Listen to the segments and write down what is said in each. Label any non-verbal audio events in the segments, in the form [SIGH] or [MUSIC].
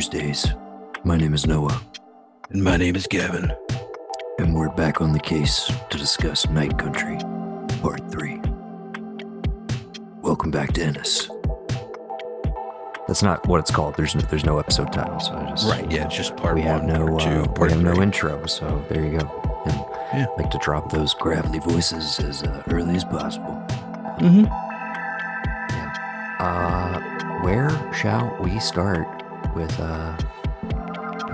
Hello, and welcome back to Tuesdays. My name is Noah, And my name is Gavin. and we're back on the case to discuss Night Country, Part 3. Welcome back to Ennis. That's not what it's called. There's no, there's no episode title, so I just Right, yeah, it's just part we have one, no part two, uh, part we have no three. intro, so there you go. And Yeah. I like to drop those gravelly voices as uh, early as possible. mm-hmm. Uh, where shall we start with uh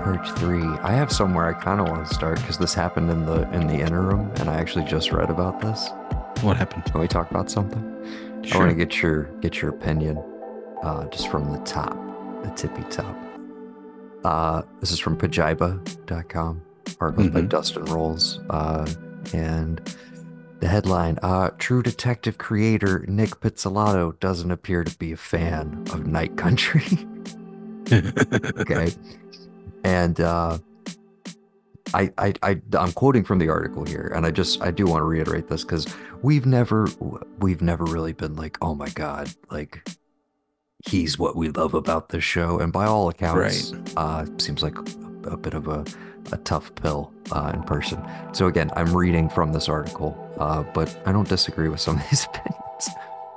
part three? I have somewhere I kind of want to start because this happened in the in the interim, and I actually just read about this. What happened? Can we talk about something? Sure. I want to get your get your opinion, uh, just from the top, the tippy top. Uh, this is from Pajiba.com, article by Mhm. Dustin Rowles, uh, and the headline: uh, True Detective creator Nic Pizzolatto doesn't appear to be a fan of Night Country. [LAUGHS] okay, and uh, I, I, I, I'm quoting from the article here, and I just, I do want to reiterate this because we've never, we've never really been like, oh my god, like he's what we love about this show, and by all accounts, uh, seems like a, a bit of a, a tough pill uh, in person. So again, I'm reading from this article, uh, but I don't disagree with some of these [LAUGHS] opinions.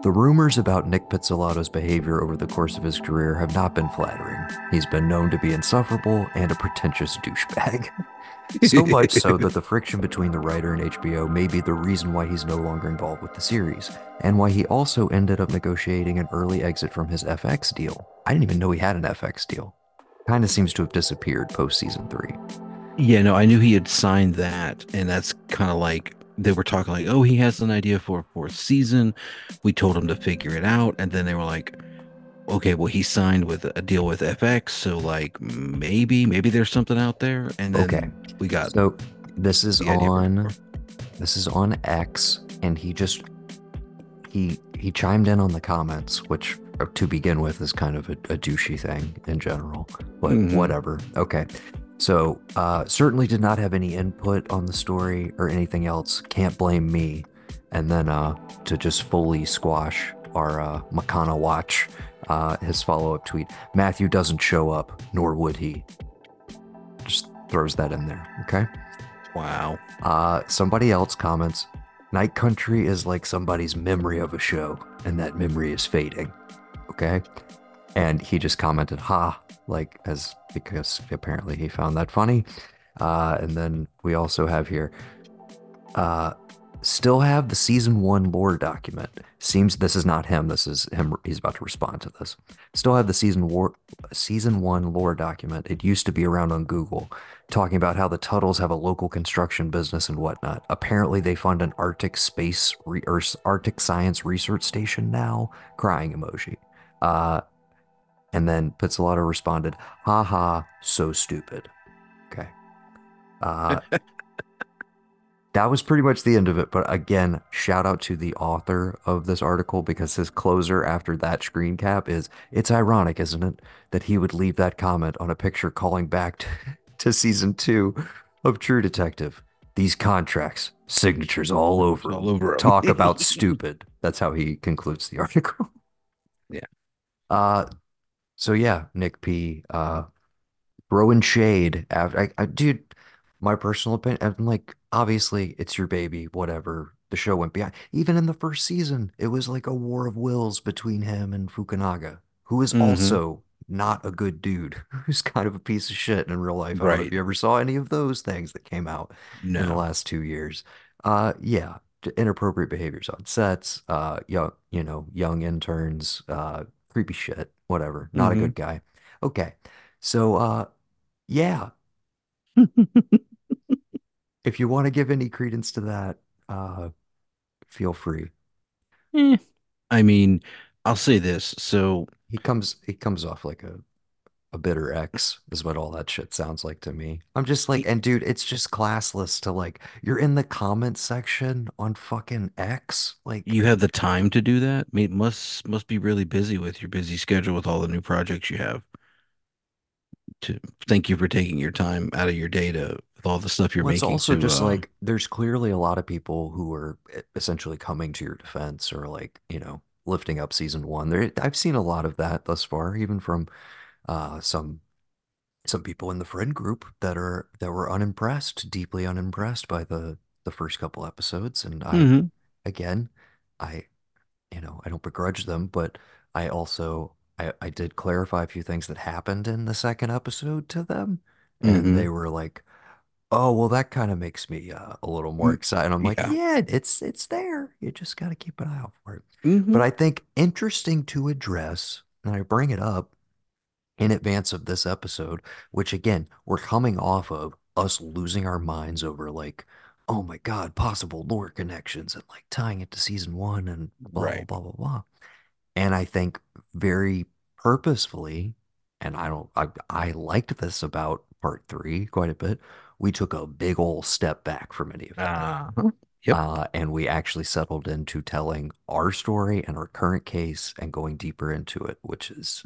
The rumors about Nic Pizzolatto's behavior over the course of his career have not been flattering. He's been known to be insufferable and a pretentious douchebag. [LAUGHS] so much so that the friction between the writer and HBO may be the reason why he's no longer involved with the series, and why he also ended up negotiating an early exit from his FX deal. I didn't even know he had an FX deal. Kind of seems to have disappeared post season three. yeah, no, I knew he had signed that, and that's kind of like they were talking like, oh, he has an idea for a fourth season. We told him to figure it out, and then they were like, okay, well, he signed with a deal with FX, so like maybe, maybe there's something out there, and then Okay. we got So this is on this is on X, and he just he he chimed in on the comments, which uh, to begin with is kind of a, a douchey thing in general, but Mhm. whatever. Okay. So uh, certainly did not have any input on the story or anything else. Can't blame me. And then uh, to just fully squash our uh, McConaughey watch, uh, his follow up tweet: Matthew doesn't show up, nor would he. Just throws that in there. Okay. wow. Uh, somebody else comments, Night Country is like somebody's memory of a show, and that memory is fading. Okay. And he just commented, ha, like, as because apparently he found that funny. Uh, and then we also have here, uh, still have the season one lore document. Seems this is not him. This is him. He's about to respond to this. Still have the season war, season one lore document. It used to be around on Google, talking about how the Tuttles have a local construction business and whatnot. Apparently, they fund an Arctic space re- or Arctic science research station now. Crying emoji. Uh, and then Pizzolatto responded, "Ha ha, so stupid." Okay. Uh, [LAUGHS] that was pretty much the end of it. But again, shout out to the author of this article because his closer after that screen cap is it's ironic, isn't it, that he would leave that comment on a picture calling back to, [LAUGHS] to season two of True Detective. These contracts, signatures all over, All over 'em. Talk about [LAUGHS] stupid. That's how he concludes the article. Yeah. Uh, so yeah, Nic P. Uh, throwing shade after I, I dude my personal opinion i'm like obviously it's your baby whatever the show went beyond even in the first season it was like a war of wills between him and fukunaga who is Mhm. also not a good dude [LAUGHS] who's kind of a piece of shit in real life. I don't know if you ever saw any of those things that came out in the last two years. Uh yeah inappropriate behaviors on sets uh young you know young interns uh creepy shit whatever not Mhm. a good guy okay so uh yeah [LAUGHS] if you want to give any credence to that, uh, feel free. Eh. I mean, I'll say this. So He comes he comes off like a a bitter ex is what all that shit sounds like to me. I'm just like, and dude, it's just classless to like you're in the comment section on fucking X. Like you have the time to do that? I mean, must must be really busy with your busy schedule with all the new projects you have. To thank you for taking your time out of your day to with all the stuff you're well, it's making. also to, just uh, like there's clearly a lot of people who are e- essentially coming to your defense or like, you know, lifting up season one. There, I've seen a lot of that thus far, even from uh, some some people in the friend group that are that were unimpressed, deeply unimpressed by the the first couple episodes. And I, hmm again, I, you know, I don't begrudge them, but I also I, I did clarify a few things that happened in the second episode to them, and they hmm were like, "Oh, well, that kind of makes me uh, a little more excited." I'm like, Yeah. "Yeah, it's it's there. You just got to keep an eye out for it." But hmm I think interesting to address, and I bring it up in advance of this episode, which again, we're coming off of us losing our minds over like, oh my God, possible lore connections and like tying it to season one and blah, blah, Right. blah, blah, blah. And I think very purposefully, and I don't, I, I liked this about part three quite a bit. We took a big old step back from any of that. Uh-huh. Yep. Uh, and we actually settled into telling our story and our current case and going deeper into it, which is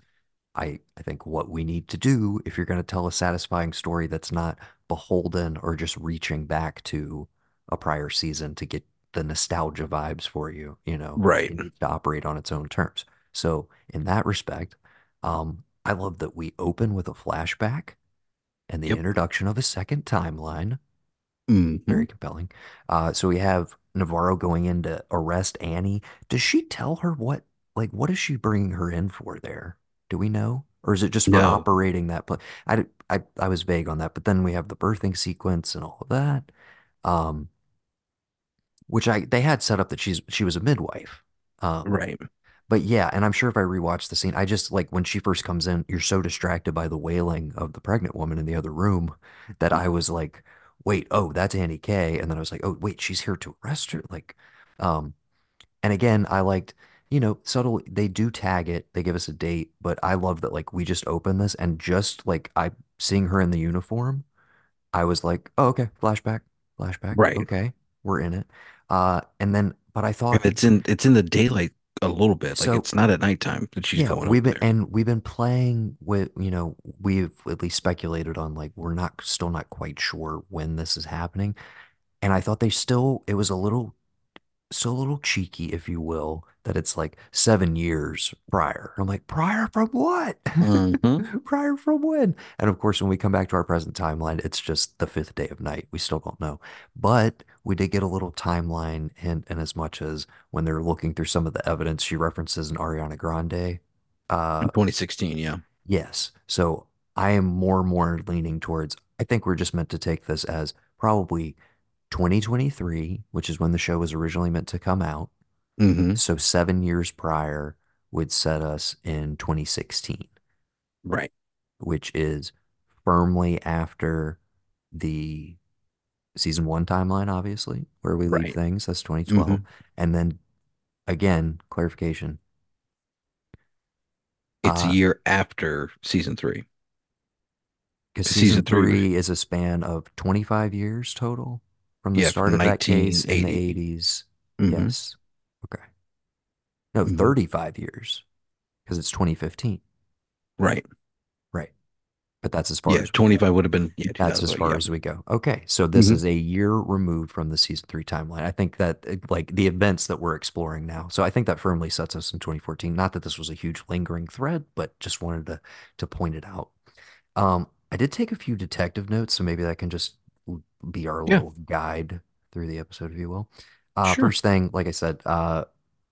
I, I think what we need to do if you're going to tell a satisfying story that's not beholden or just reaching back to a prior season to get the nostalgia vibes for you, you know, Right. to operate on its own terms. So in that respect, um, I love that we open with a flashback and the Yep. introduction of a second timeline hmm very compelling. Uh, so we have Navarro going in to arrest Annie. Does she tell her what, like, what is she bringing her in for there? Do we know? Or is it just for No. operating that place? I, I, I was vague on that, but then we have the birthing sequence and all of that. Um, which I, they had set up that she's, she was a midwife. Um, Right. but yeah, and I'm sure if I rewatch the scene, I just like when she first comes in, you're so distracted by the wailing of the pregnant woman in the other room that I was like, wait, oh, that's Annie K. And then I was like, oh, wait, she's here to arrest her. Like, um, and again, I liked, you know, subtle, they do tag it, they give us a date, but I love that like we just open this and just like I seeing her in the uniform, I was like, oh, okay, flashback, flashback, Right. okay, we're in it. Uh, and then, but I thought it's in it's in the daylight a little bit. Like it's not at nighttime that she's Yeah, going we've been there. and we've been playing with, you know, we've at least speculated on like we're not still not quite sure when this is happening. And I thought they still it was a little so a little cheeky, if you will, that it's like seven years prior. I'm like, prior from what? hmm [LAUGHS] Prior from when? And of course, when we come back to our present timeline, it's just the fifth day of night. We still don't know. But we did get a little timeline hint in as much as when they're looking through some of the evidence, she references an Ariana Grande. Uh, 2016, yeah. yes. So I am more and more leaning towards, I think we're just meant to take this as probably 2023, which is when the show was originally meant to come out. hmm So seven years prior would set us in 2016, Right. which is firmly after the season one timeline, obviously, where we leave Right. things. That's 2012. hmm And then again, clarification. It's a Uh, year after season three. Because season season three three is a span of 25 years total from the yeah, start from of that case in the 1980. 80s. hmm Yes. Okay. No, hmm 35 years because it's 2015. Right. Right. But that's as far Yeah, as 25 would have been yeah, That's as far Yeah. as we go. Okay, so this hmm is a year removed from the season three timeline. I think that uh, like the events that we're exploring now. So I think that firmly sets us in 2014. Not that this was a huge lingering thread, but just wanted to to point it out. Um, I did take a few detective notes, so maybe that can just be our Yeah, little guide through the episode, if you will. Uh, sure. first thing, like I said, uh,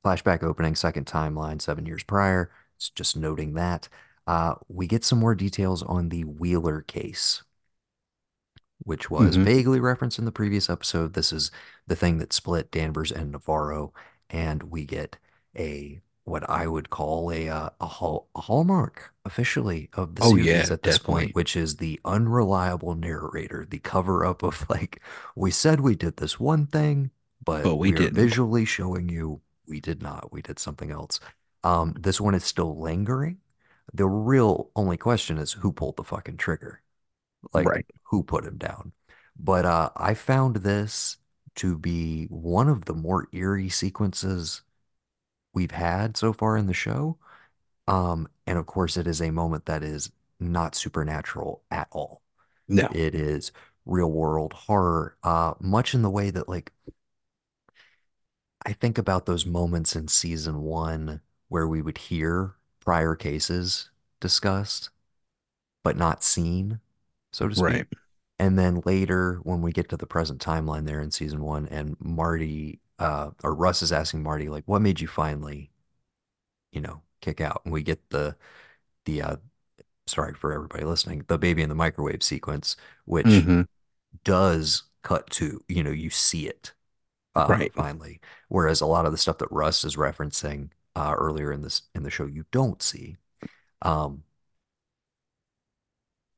flashback opening, second timeline, seven years prior. It's just noting that. Uh, we get some more details on the Wheeler case which was hmm vaguely referenced in the previous episode. This is the thing that split Danvers and Navarro, and we get a what I would call a uh, a, hall, a hallmark officially of the Oh series yeah, at this point, which is the unreliable narrator, the cover up of [LAUGHS] like we said we did this one thing, but But we we didn't. visually showing you we did not. We did something else. Um, this one is still lingering. The real only question is who pulled the fucking trigger like Right. who put him down. But uh, I found this to be one of the more eerie sequences we've had so far in the show. Um, and of course, it is a moment that is not supernatural at all. No. It is real world horror, uh, much in the way that like I think about those moments in season one where we would hear prior cases discussed, but not seen, so to speak. Right. And then later, when we get to the present timeline there in season one, and Marty, uh, or Rust is asking Marty, like, what made you finally, you know, kick out? And we get the, the, uh, sorry for everybody listening, the baby in the microwave sequence, which hmm does cut to, you know, you see it uh, Right. finally. Whereas a lot of the stuff that Rust is referencing uh, earlier in this in the show, you don't see. Um,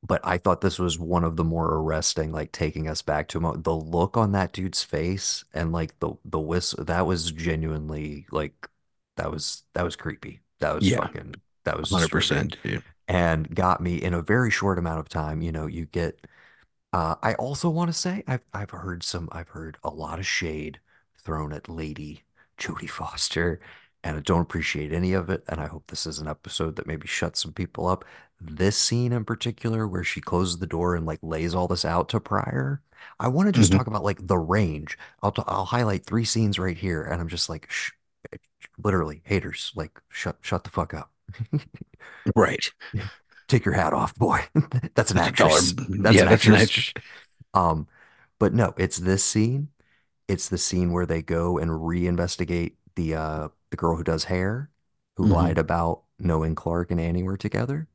but I thought this was one of the more arresting, like taking us back to a mo- the look on that dude's face and like the the whistle. That was genuinely like that was that was creepy. That was Yeah. fucking that was 100%, and got me in a very short amount of time. You know, you get uh, I also want to say I've I've heard some I've heard a lot of shade thrown at Lady Jodie Foster, and I don't appreciate any of it. And I hope this is an episode that maybe shuts some people up. This scene in particular, where she closes the door and like lays all this out to Prior, I want to just hmm talk about like the range. I'll t I'll highlight three scenes right here, and I'm just like, shh, literally haters, like shut shut the fuck up. [LAUGHS] Right. Take your hat off, boy. [LAUGHS] That's an actress. That's Yeah, an that's an actress. [LAUGHS] Um, but no, it's this scene. It's the scene where they go and reinvestigate the uh the girl who does hair, who hmm lied about knowing Clark and Annie were together.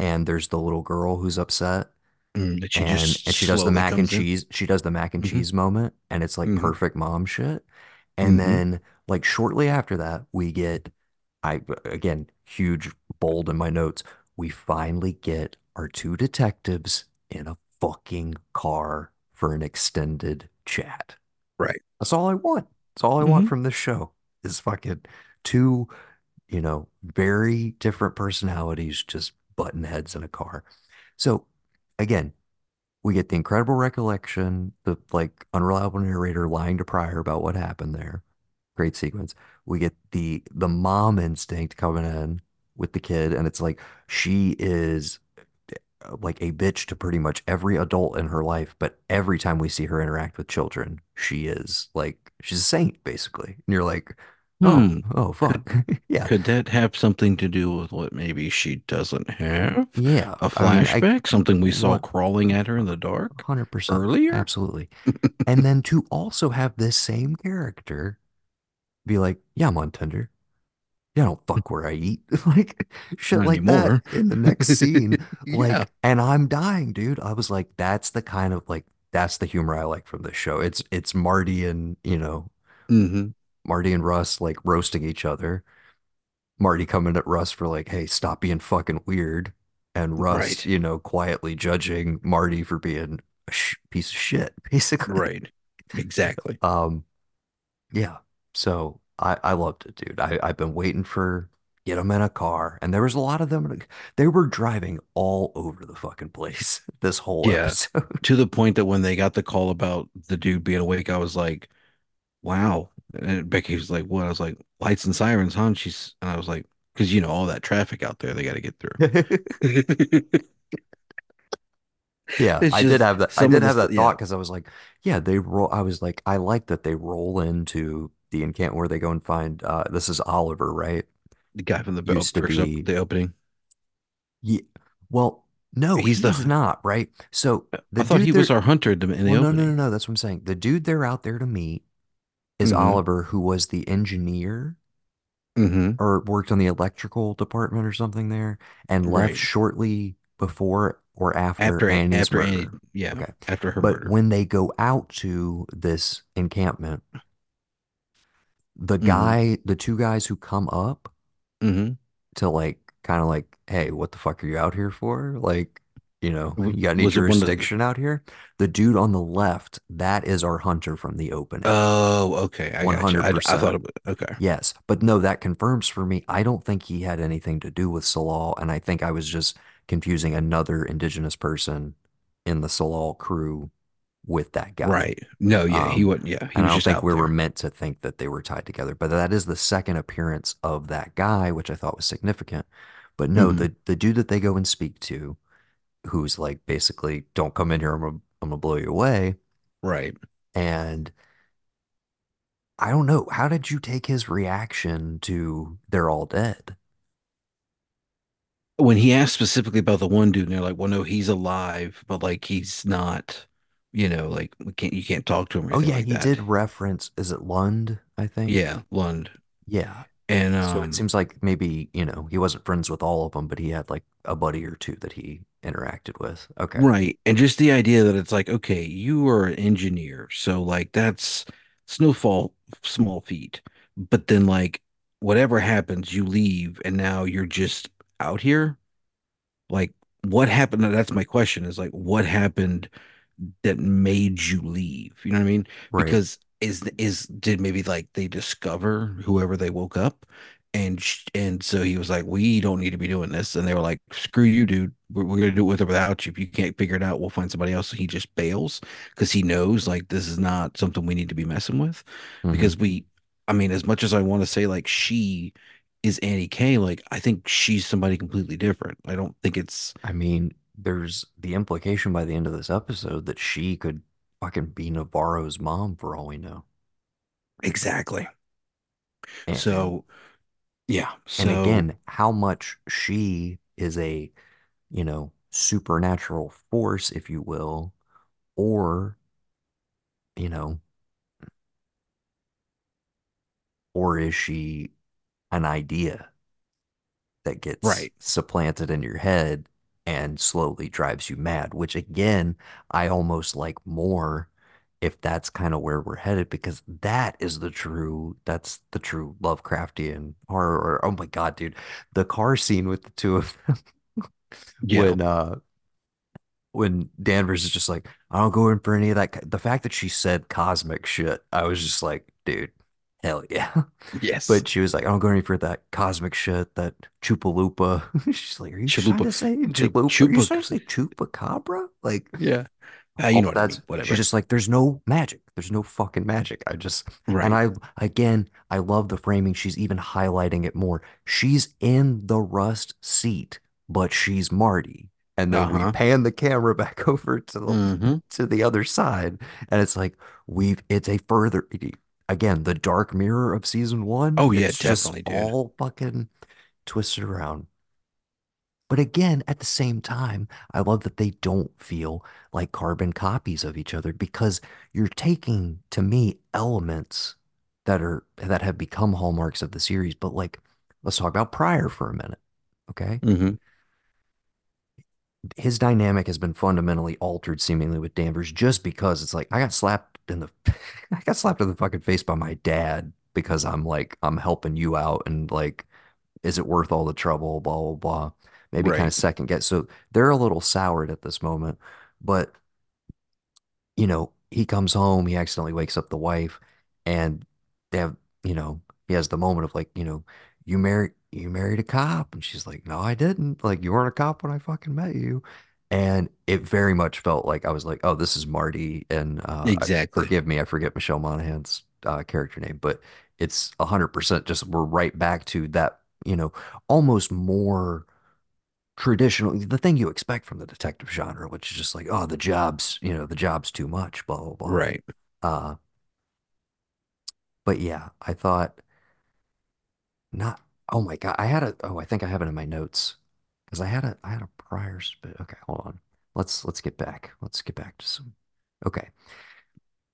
And there's the little girl who's upset Mm, that she and just and she does the mac and comes in. cheese. She does the mac and hmm cheese moment, and it's like hmm perfect mom shit. And hmm then like shortly after that, we get I again, huge bold in my notes. We finally get our two detectives in a fucking car for an extended chat. Right. That's all I want. That's all I want hmm from this show is fucking two, you know, very different personalities just button heads in a car. So again, we get the incredible recollection, the like unreliable narrator lying to Prior about what happened there. Great sequence. We get the the mom instinct coming in with the kid, and it's like she is uh, like a bitch to pretty much every adult in her life, but every time we see her interact with children, she is like she's a saint basically. And you're like, Hmm. oh Could fuck. [LAUGHS] Yeah. could that have something to do with what maybe she doesn't have? Yeah. A I mean, I flashback? Something we saw what crawling at her in the dark 100%. earlier? Absolutely. [LAUGHS] And then to also have this same character be like, yeah, I'm on Tinder. Yeah, I don't fuck where I eat. [LAUGHS] Like shit Not like that in the next scene. Yeah. Like, and I'm dying, dude. I was like, that's the kind of like that's the humor I like from this show. It's it's Marty and, you know, hmm Marty and Rust like roasting each other. Marty coming at Rust for like, hey, stop being fucking weird. And Rust, Right. you know, quietly judging Marty for being a sh piece of shit, [LAUGHS] basically. Right. Exactly. Um, Yeah. So I I loved it, dude. I I've been waiting for get them in a car, and there was a lot of them. They were driving all over the fucking place [LAUGHS] this whole Yeah. episode. To the point that when they got the call about the dude being awake, I was like, wow. And Becky was like, what? I was like, lights and sirens, huh? And she's, and I was like, because you know, all that traffic out there, they got to get through. [LAUGHS] Yeah, It's I did have that. I did have that thought because I was like, yeah, they roll. I was like, I like that they roll into the encampment where they go and find. uh This is Oliver, right? The guy from the bu- Used to be. the opening. Yeah. Well, no, He's he's the, not, right? So I thought he was our hunter in the, Well, no, no, no, no. That's what I'm saying. The dude they're out there to meet is hmm Oliver, who was the engineer hmm or worked on the electrical department or something there and left shortly before or after After, Annie's after Annie, murder. yeah, Okay. after her But murder. when they go out to this encampment, the hmm guy, the two guys who come up hmm to like kind of like, hey, what the fuck are you out here for? Like, you know, you got any Was it the, jurisdiction out here? The dude on the left, that is our hunter from the opening. oh, okay. I got you. I, I thought 100%. it was, okay. Yes, but no, that confirms for me. I don't think he had anything to do with Tsalal, and I think I was just confusing another indigenous person in the Tsalal crew with that guy. Right. No, yeah, he Um, wasn't. Yeah, he and I don't think we were meant to think that they were tied together. But that is the second appearance of that guy, which I thought was significant. But no, hmm the the dude that they go and speak to, who's like basically, don't come in here, I'm gonna, I'm gonna blow you away. Right. And I don't know. How did you take his reaction to they're all dead? When he asked specifically about the one dude, and they're like, "Well, no, he's alive, but like he's not, you know, like we can't, you can't talk to him or Oh yeah, like he that." did reference, is it Lund, I think? Yeah, Lund, Yeah. and So it um, seems like maybe, you know, he wasn't friends with all of them, but he had like a buddy or two that he interacted with. Okay. right, and just the idea that it's like, okay, you are an engineer, so like that's snowfall, small feat, but then like whatever happens, you leave, and now you're just out here. Like, what happened? That's my question. Is like, what happened that made you leave? You know what I mean? Right. Because is is did maybe like they discover whoever they woke up, and and so he was like, we don't need to be doing this, and they were like, screw you, dude. We're, we're gonna do it with or without you. If you can't figure it out, we'll find somebody else. So he just bails because he knows like this is not something we need to be messing with, hmm because we. I mean, as much as I want to say like she is Annie K, like I think she's somebody completely different. I don't think it's I mean, there's the implication by the end of this episode that she could fucking be Navarro's mom for all we know. exactly. And and So yeah. and So again, how much she is a, you know, supernatural force, if you will, or, you know, or is she an idea that gets right. supplanted in your head and slowly drives you mad, which again, I almost like more if that's kind of where we're headed because that is the true that's the true Lovecraftian horror or oh my God, dude. The car scene with the two of them [LAUGHS] Yeah. when uh when Danvers is just like, I don't go in for any of that. The fact that she said cosmic shit, I was just like, dude, hell yeah. Yes. But she was like, I don't go in for that cosmic shit, that Chupalupa. [LAUGHS] She's like, Are you trying to say Like Chalupa? Are you Chupa. trying to say Chupacabra? Like, Yeah. Uh, you know all what I mean. that's she's just like, there's no magic. There's no fucking magic. I just and I again, I love the framing. She's even highlighting it more. She's in the rust seat, but she's Marty. And then we Uh-huh. pan the camera [LAUGHS] back over to the hmm to the other side, and it's like we've it's a further again, the dark mirror of season one. Oh yeah, definitely, dude. all fucking twisted around. But again, at the same time, I love that they don't feel like carbon copies of each other because you're taking, to me, elements that are that have become hallmarks of the series. But like, let's talk about Prior for a minute, okay? hmm His dynamic has been fundamentally altered seemingly with Danvers just because it's like I got slapped in the [LAUGHS] I got slapped in the fucking face by my dad because I'm like I'm helping you out and like is it worth all the trouble? Blah, blah, blah. Maybe kind of second guess. So they're a little soured at this moment. But, you know, he comes home, he accidentally wakes up the wife, and they have, you know, he has the moment of like, you know, you married you married a cop. And she's like, No, I didn't. Like, you weren't a cop when I fucking met you. And it very much felt like I was like, oh, this is Marty. And uh, I, Exactly. forgive me, I forget Michelle Monaghan's uh, character name, but it's 100% just we're right back to that, you know, almost more traditional, the thing you expect from the detective genre, which is just like, oh, the job's, you know, the job's too much, blah, blah, blah. Right. Uh, but yeah, I thought not, oh my God, I had a, oh, I think I have it in my notes because I had a, I had a prior, sp- okay, hold on. Let's, let's get back. Let's get back to some, okay.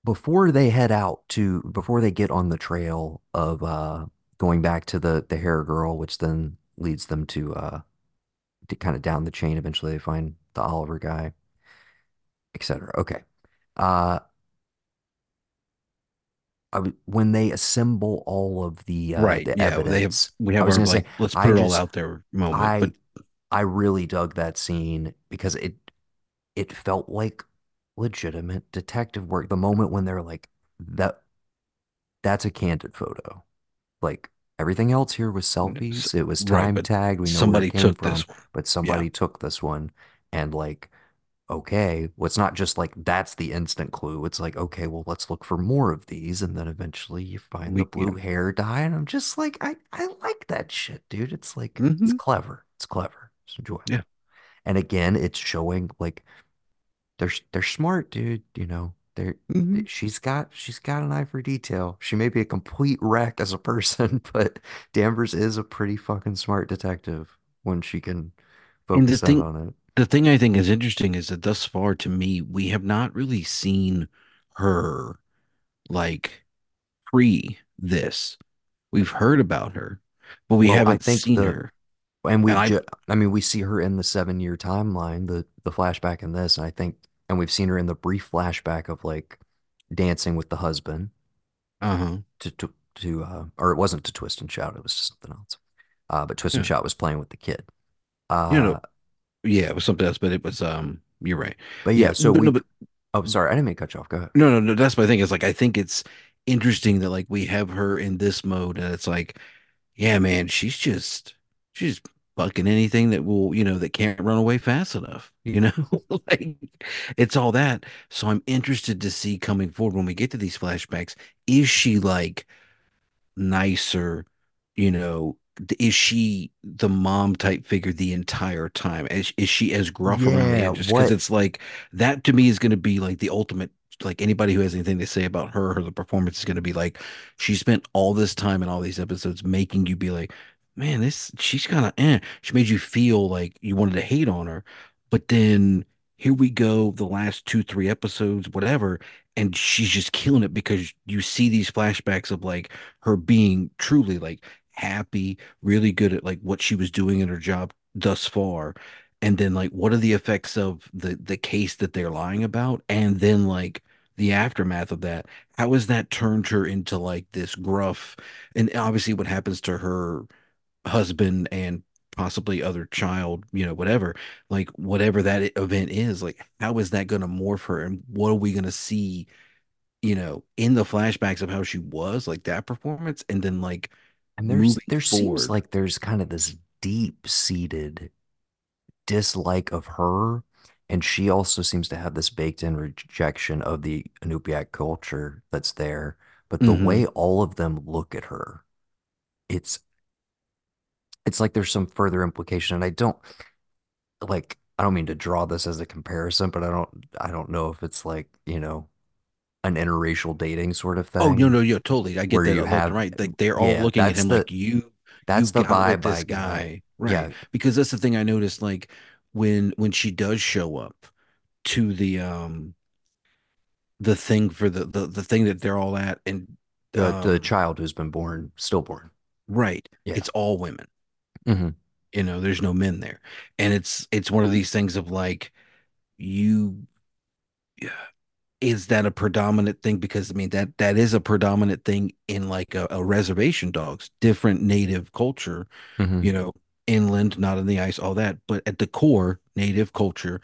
Before they head out to, before they get on the trail of, uh, going back to the, the hair girl, which then leads them to, uh, to kind of down the chain. Eventually, they find the Oliver guy, etc. Okay. Uh, when they assemble all of the uh, Right. the Yeah. They have evidence, we I have our gonna say like let's put I it all out there moment, but I I really dug that scene because it it felt like legitimate detective work. The moment when they're like that that's a candid photo. Like everything else here was selfies. It was time but tagged. We know somebody came took from, this one. but Yeah. somebody took this one and like okay, well, it's not just like that's the instant clue. It's like, okay, well, let's look for more of these. And then eventually you find the We yeah. blue hair dye. And I'm just like, I, I like that shit, dude. It's like, it's hmm clever. It's clever. It's enjoyable. Yeah. And again, it's showing like they're they're smart, dude, you know. There, hmm she's got she's got an eye for detail. She may be a complete wreck as a person, [LAUGHS] but Danvers is a pretty fucking smart detective when she can focus thing, on it. The thing I think is interesting is that thus far, to me, we have not really seen her like pre this. We've heard about her, but we Well, haven't seen the her. and And we've I, mean we see her in the seven year timeline, the the flashback in this, and I think and we've seen her in the brief flashback of like dancing with the husband uh-huh. to to, to uh or it wasn't to Twist and Shout, it was just something else. Uh, but Twist and Shout was playing with the kid. You know, Uh, yeah, it was something else, but it was um you're right. but yeah, Yeah, so but no, but Oh, sorry, I didn't mean to cut you off. Go ahead. no, no, no, that's my thing. Is like I think it's interesting that like we have her in this mode and it's like Yeah, man, she's just she's bucking anything that will, you know, that can't run away fast enough, [LAUGHS] you know? Like it's all that. So I'm interested to see coming forward when we get to these flashbacks, is she like nicer, you know, is she the mom type figure the entire time? Is, is she as gruff around the edges? Because it's like that to me is going to be like the ultimate. Like anybody who has anything to say about her or the performance is going to be like, she spent all this time in all these episodes making you be like, man, this she's kind of eh. She made you feel like you wanted to hate on her, but then here we go, the last two, three episodes, whatever, and she's just killing it because you see these flashbacks of like her being truly like happy, really good at like what she was doing in her job thus far. And then like what are the effects of the the case that they're lying about? And then like the aftermath of that. How has that turned her into like this gruff and obviously what happens to her husband and possibly other child, you know, whatever, like whatever that event is, like how is that going to morph her and what are we going to see you know, in the flashbacks of how she was, like that performance, and then like And there's there seems like there's kind of this deep-seated dislike of her, and she also seems to have this baked-in rejection of the Inupiaq culture that's there. But the hmm way all of them look at her, it's it's like there's some further implication. And I don't like I don't mean to draw this as a comparison, but I don't I don't know if it's like, you know, an interracial dating sort of thing. Oh no, no, yeah, totally. I get that you have right. Like they're all yeah, looking at him the like you, you that's the got vibe this get. guy, right? Yeah, Because that's the thing I noticed. Like when when she does show up to the um the thing for the the the thing that they're all at, and the the um child who's been born, stillborn. right, Yeah. it's all women. hmm You know, there's no men there, and it's it's one of these things of like you is that a predominant thing? Because I mean that that is a predominant thing in like a, a reservation dogs, different native culture, hmm you know, inland, not in the ice, all that. But at the core, native culture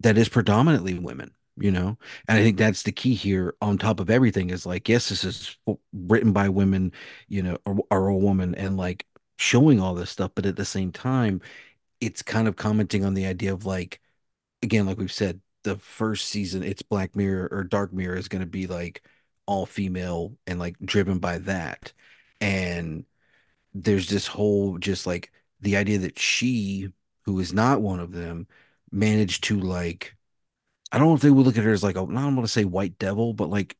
that is predominantly women, you know. And I think that's the key here. On top of everything, is like, yes, this is written by women, you know, or, or a woman, and like showing all this stuff, but at the same time, it's kind of commenting on the idea of like again, like we've said, the first season, it's Black Mirror or Dark Mirror is going to be like all female and like driven by that. And there's this whole just like the idea that she, who is not one of them, managed to like, I don't know if they would look at her as like, a, I don't want to say white devil, but like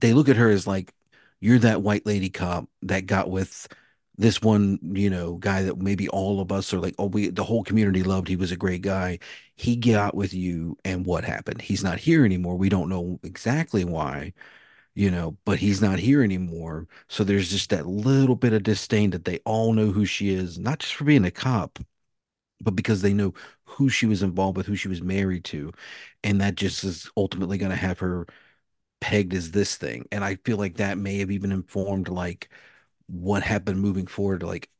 they look at her as like you're that white lady cop that got with this one, you know, guy that maybe all of us are like, oh, we the whole community loved. He was a great guy. He got with you, and what happened? He's not here anymore. We don't know exactly why, you know, but he's not here anymore. So there's just that little bit of disdain that they all know who she is, not just for being a cop, but because they know who she was involved with, who she was married to. And that just is ultimately going to have her pegged as this thing. And I feel like that may have even informed like what happened moving forward. Like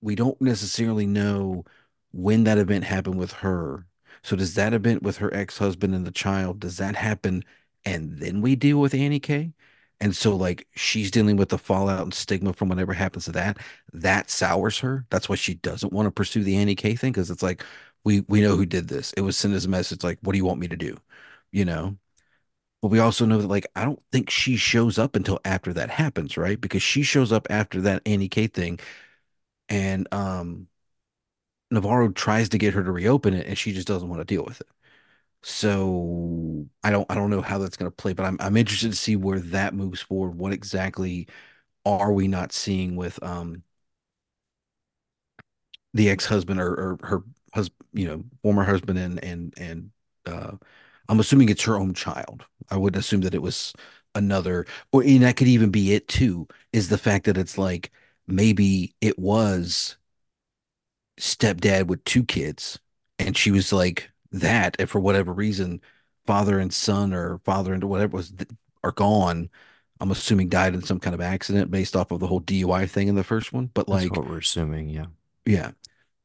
we don't necessarily know when that event happened with her. So does that event with her ex-husband and the child, does that happen and then we deal with Annie K? And so like she's dealing with the fallout and stigma from whatever happens to that. That sours her. That's why she doesn't want to pursue the Annie K thing because it's like we we know who did this. It was sent as a message like, what do you want me to do? You know? But we also know that like I don't think she shows up until after that happens, right? Because she shows up after that Annie K thing and um Navarro tries to get her to reopen it and she just doesn't want to deal with it. So I don't I don't know how that's going to play, but I'm I'm interested to see where that moves forward. What exactly are we not seeing with um the ex-husband or, or her husband, you know, former husband and and and uh I'm assuming it's her own child. I wouldn't assume that it was another or and that could even be it too, is the fact that it's like maybe it was stepdad with two kids and she was like that and for whatever reason father and son or father and whatever was are gone i'm assuming died in some kind of accident based off of the whole dui thing in the first one but That's like what we're assuming, yeah. yeah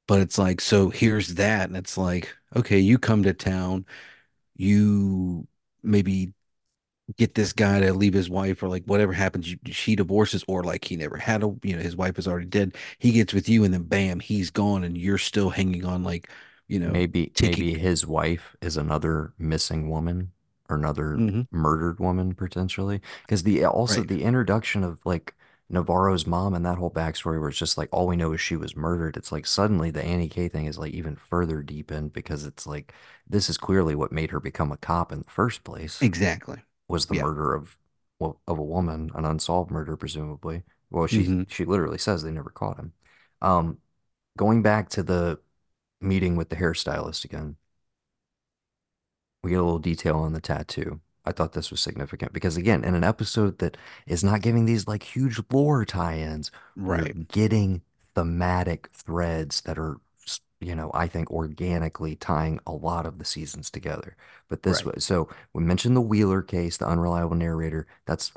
but it's like so here's that and it's like okay you come to town you maybe get this guy to leave his wife or like whatever happens she divorces or like he never had a you know his wife is already dead he gets with you and then bam he's gone and you're still hanging on like you know Maybe ticking maybe his wife is another missing woman or another hmm murdered woman potentially. Because the also right the introduction of like Navarro's mom and that whole backstory where it's just like all we know is she was murdered. It's like suddenly the Annie K thing is like even further deepened because it's like this is clearly what made her become a cop in the first place exactly was the yeah murder of well, of a woman, an unsolved murder presumably. Well, she hmm she literally says they never caught him. Um, going back to the meeting with the hairstylist again we get a little detail on the tattoo. I thought this was significant because, again, in an episode that is not giving these like huge lore tie-ins, right getting thematic threads that are, you know, I think organically tying a lot of the seasons together. But this right was so we mentioned the Wheeler case, the unreliable narrator. That's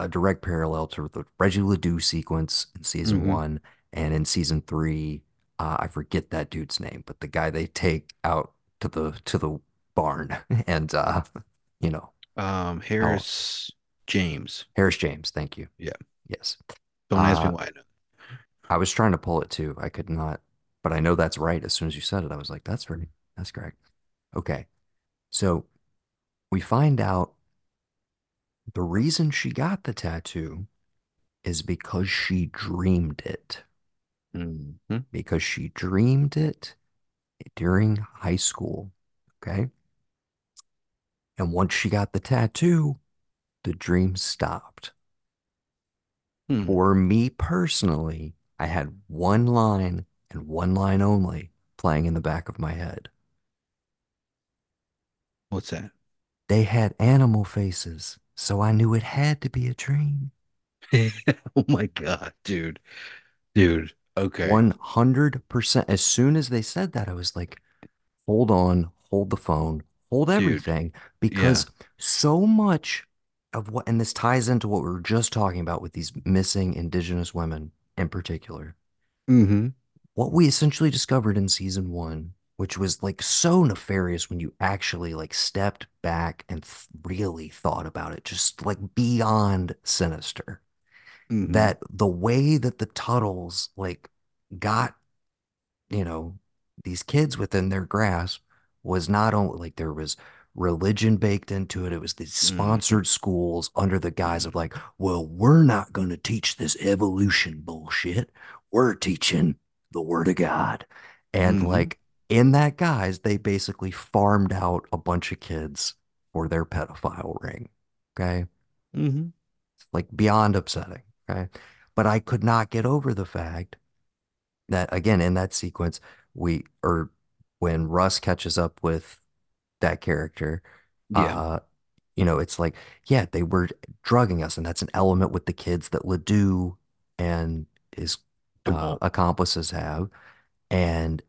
a direct parallel to the Reggie Ledoux sequence in season hmm one and in season three. Uh, I forget that dude's name, but the guy they take out to the to the barn [LAUGHS] and uh you know um how harris james Harris James, thank you. yeah Yes. don't ask me Uh why i know I was trying to pull it too. I could not, but I know that's right. As soon as you said it, I was like, that's right. That's correct. Okay. So we find out the reason she got the tattoo is because she dreamed it. hmm Because she dreamed it during high school. Okay. And once she got the tattoo, the dream stopped. hmm For me personally, I had one line and one line only playing in the back of my head. what's that They had animal faces, so I knew it had to be a dream. [LAUGHS] oh my god dude dude okay 100%. As soon as they said that, I was like, hold on, hold the phone, hold dude. everything, yeah. because so much of what, and this ties into what we were just talking about with these missing indigenous women in particular. Hmm what we essentially discovered in season one, which was like so nefarious when you actually like stepped back and th- really thought about it, just like beyond sinister, hmm that the way that the Tuttles like got you know, these kids within their grasp was not only like there was religion baked into it, it was these hmm sponsored schools under the guise of like, well, we're not going to teach this evolution bullshit. We're teaching the word of God. And hmm like in that guise, they basically farmed out a bunch of kids for their pedophile ring. Okay. hmm Like beyond upsetting. Okay. But I could not get over the fact that again in that sequence we or when Rust catches up with that character yeah. uh you know it's like yeah they were drugging us and that's an element with the kids that Ledoux and his uh Dewall accomplices have. And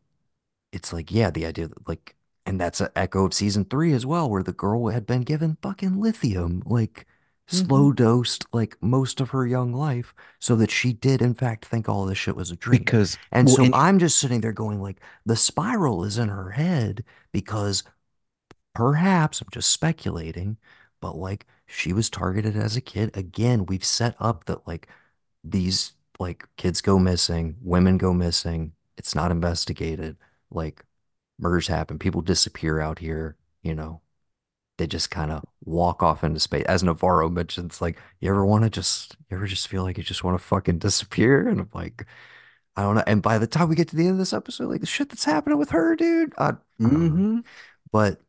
it's like, yeah, the idea that like, and that's an echo of season three as well, where the girl had been given fucking lithium, like Mm-hmm. slow dosed, like most of her young life, so that she did in fact think all this shit was a dream. because And well so and I'm just sitting there going like, the spiral is in her head because perhaps I'm just speculating, but like she was targeted as a kid. Again, we've set up that like these like kids go missing, women go missing, it's not investigated. Like murders happen, people disappear out here, you know. They just kind of walk off into space. As Navarro mentions, like, you ever want to just, you ever just feel like you just want to fucking disappear? And I'm like, I don't know. And by the time we get to the end of this episode, like the shit that's happening with her, dude, I, I don't know. hmm But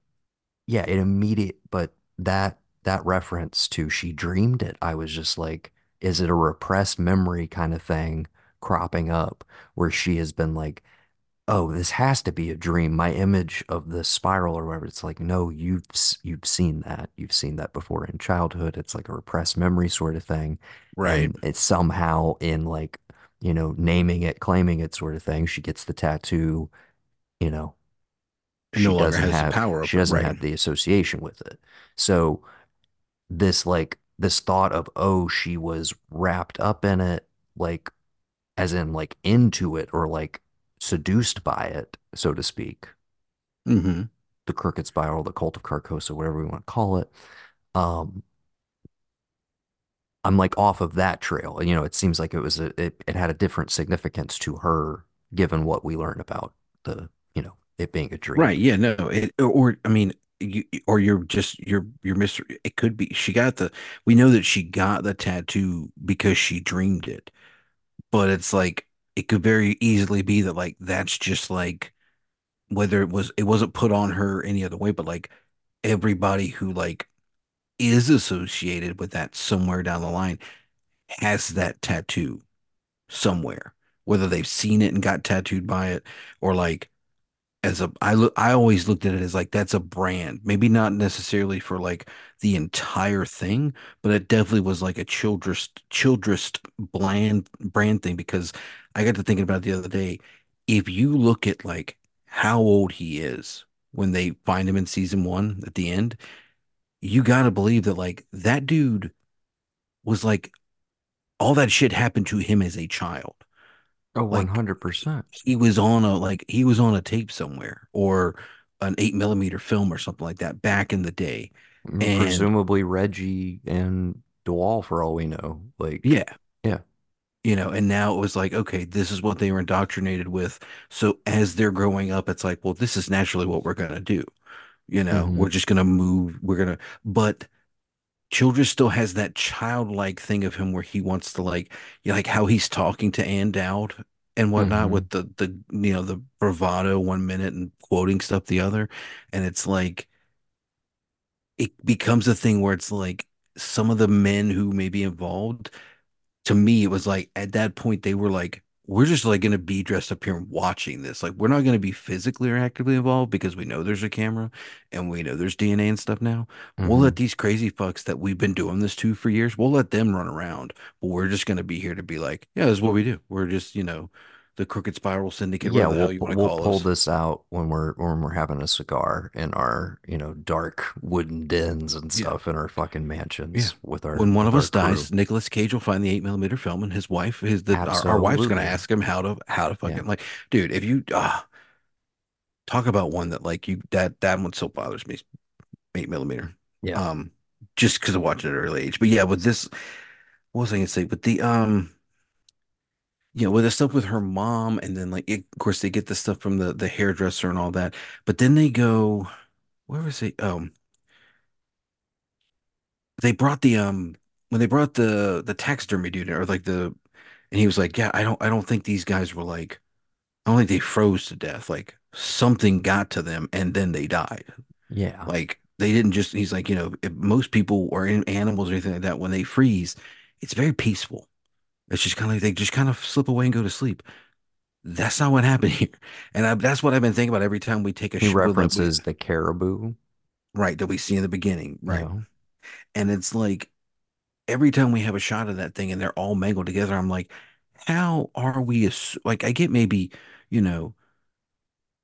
yeah, it immediate, but that that reference to she dreamed it, I was just like, is it a repressed memory kind of thing cropping up where she has been like, oh, this has to be a dream. My image of the spiral or whatever. It's like, no, you've you've seen that. You've seen that before in childhood. It's like a repressed memory sort of thing. Right. And it's somehow in like, you know, naming it, claiming it sort of thing. She gets the tattoo, you know, It no she doesn't has have power she doesn't Right. have the association with it. So this like this thought of, oh, she was wrapped up in it, like as in like into it or like seduced by it, so to speak hmm the Crooked Spiral, the Cult of Carcosa, whatever we want to call it. Um, I'm like off of that trail. You know, it seems like it was a it, it had a different significance to her given what we learned about the, you know, it being a dream. Right. Yeah. No. It, or I mean, you or you're just you're you're Mr. It could be she got the. We know that she got the tattoo because she dreamed it, but it's like it could very easily be that like that's just like whether it was it wasn't put on her any other way, but like everybody who like is associated with that somewhere down the line has that tattoo somewhere, whether they've seen it and got tattooed by it or like as a I look I always looked at it as like that's a brand. Maybe not necessarily for like the entire thing, but it definitely was like a childress childress bland brand thing because I got to thinking about it the other day. If you look at like how old he is when they find him in season one at the end, you got to believe that like that dude was like all that shit happened to him as a child. Oh, 100%. he was on a like he was on a tape somewhere or an eight millimeter film or something like that back in the day. Mm, And Presumably Reggie and Dewall for all we know. Like, yeah, yeah. You know, and now it was like, okay, this is what they were indoctrinated with. So as they're growing up, it's like, well, this is naturally what we're gonna do. You know, hmm we're just gonna move, we're gonna, but Childress still has that childlike thing of him where he wants to like, you know, like how he's talking to Ann Dowd and whatnot hmm with the the you know the bravado one minute and quoting stuff the other, and it's like it becomes a thing where it's like some of the men who may be involved to me, it was like at that point they were like, we're just like going to be dressed up here and watching this. Like we're not going to be physically or actively involved because we know there's a camera and we know there's DNA and stuff now. We'll mm-hmm. let these crazy fucks that we've been doing this to for years, we'll let them run around. But we're just going to be here to be like, yeah, this is what we do. We're just, you know, the Crooked Spiral Syndicate, Yeah, we'll you we'll pull us. this out when we're when we're having a cigar in our, you know, dark wooden dens and Yeah. stuff in our fucking Yeah. mansions with our When one of us dies, Nicolas Cage will find the eight millimeter film, and his wife, his the our, our wife's gonna ask him how to how to Yeah. fucking like, dude, if you ah talk about one that like you that that one still bothers me, eight millimeter. Yeah. Um, just because of watching it at an early age. But yeah, with this, what was I gonna say? With the um, you know, with the stuff with her mom, and then like, it, of course, they get the stuff from the the hairdresser and all that. But then they go, where was it? Um, they brought the um when they brought the the taxidermy dude, or like the, and he was like, yeah, I don't I don't think these guys were like, I don't think they froze to death. Like something got to them, and then they died. Yeah. Like they didn't just, he's like, you know, if most people or in animals or anything like that, when they freeze, it's very peaceful. It's just kind of like they just kind of slip away and go to sleep. That's not what happened [LAUGHS] here. And I, that's what I've been thinking about every time we take a He sh we references the caribou, right that we see in the beginning, right? know. And it's like every time we have a shot of that thing and they're all mangled together, I'm like, how are we ass- like I get maybe, you know,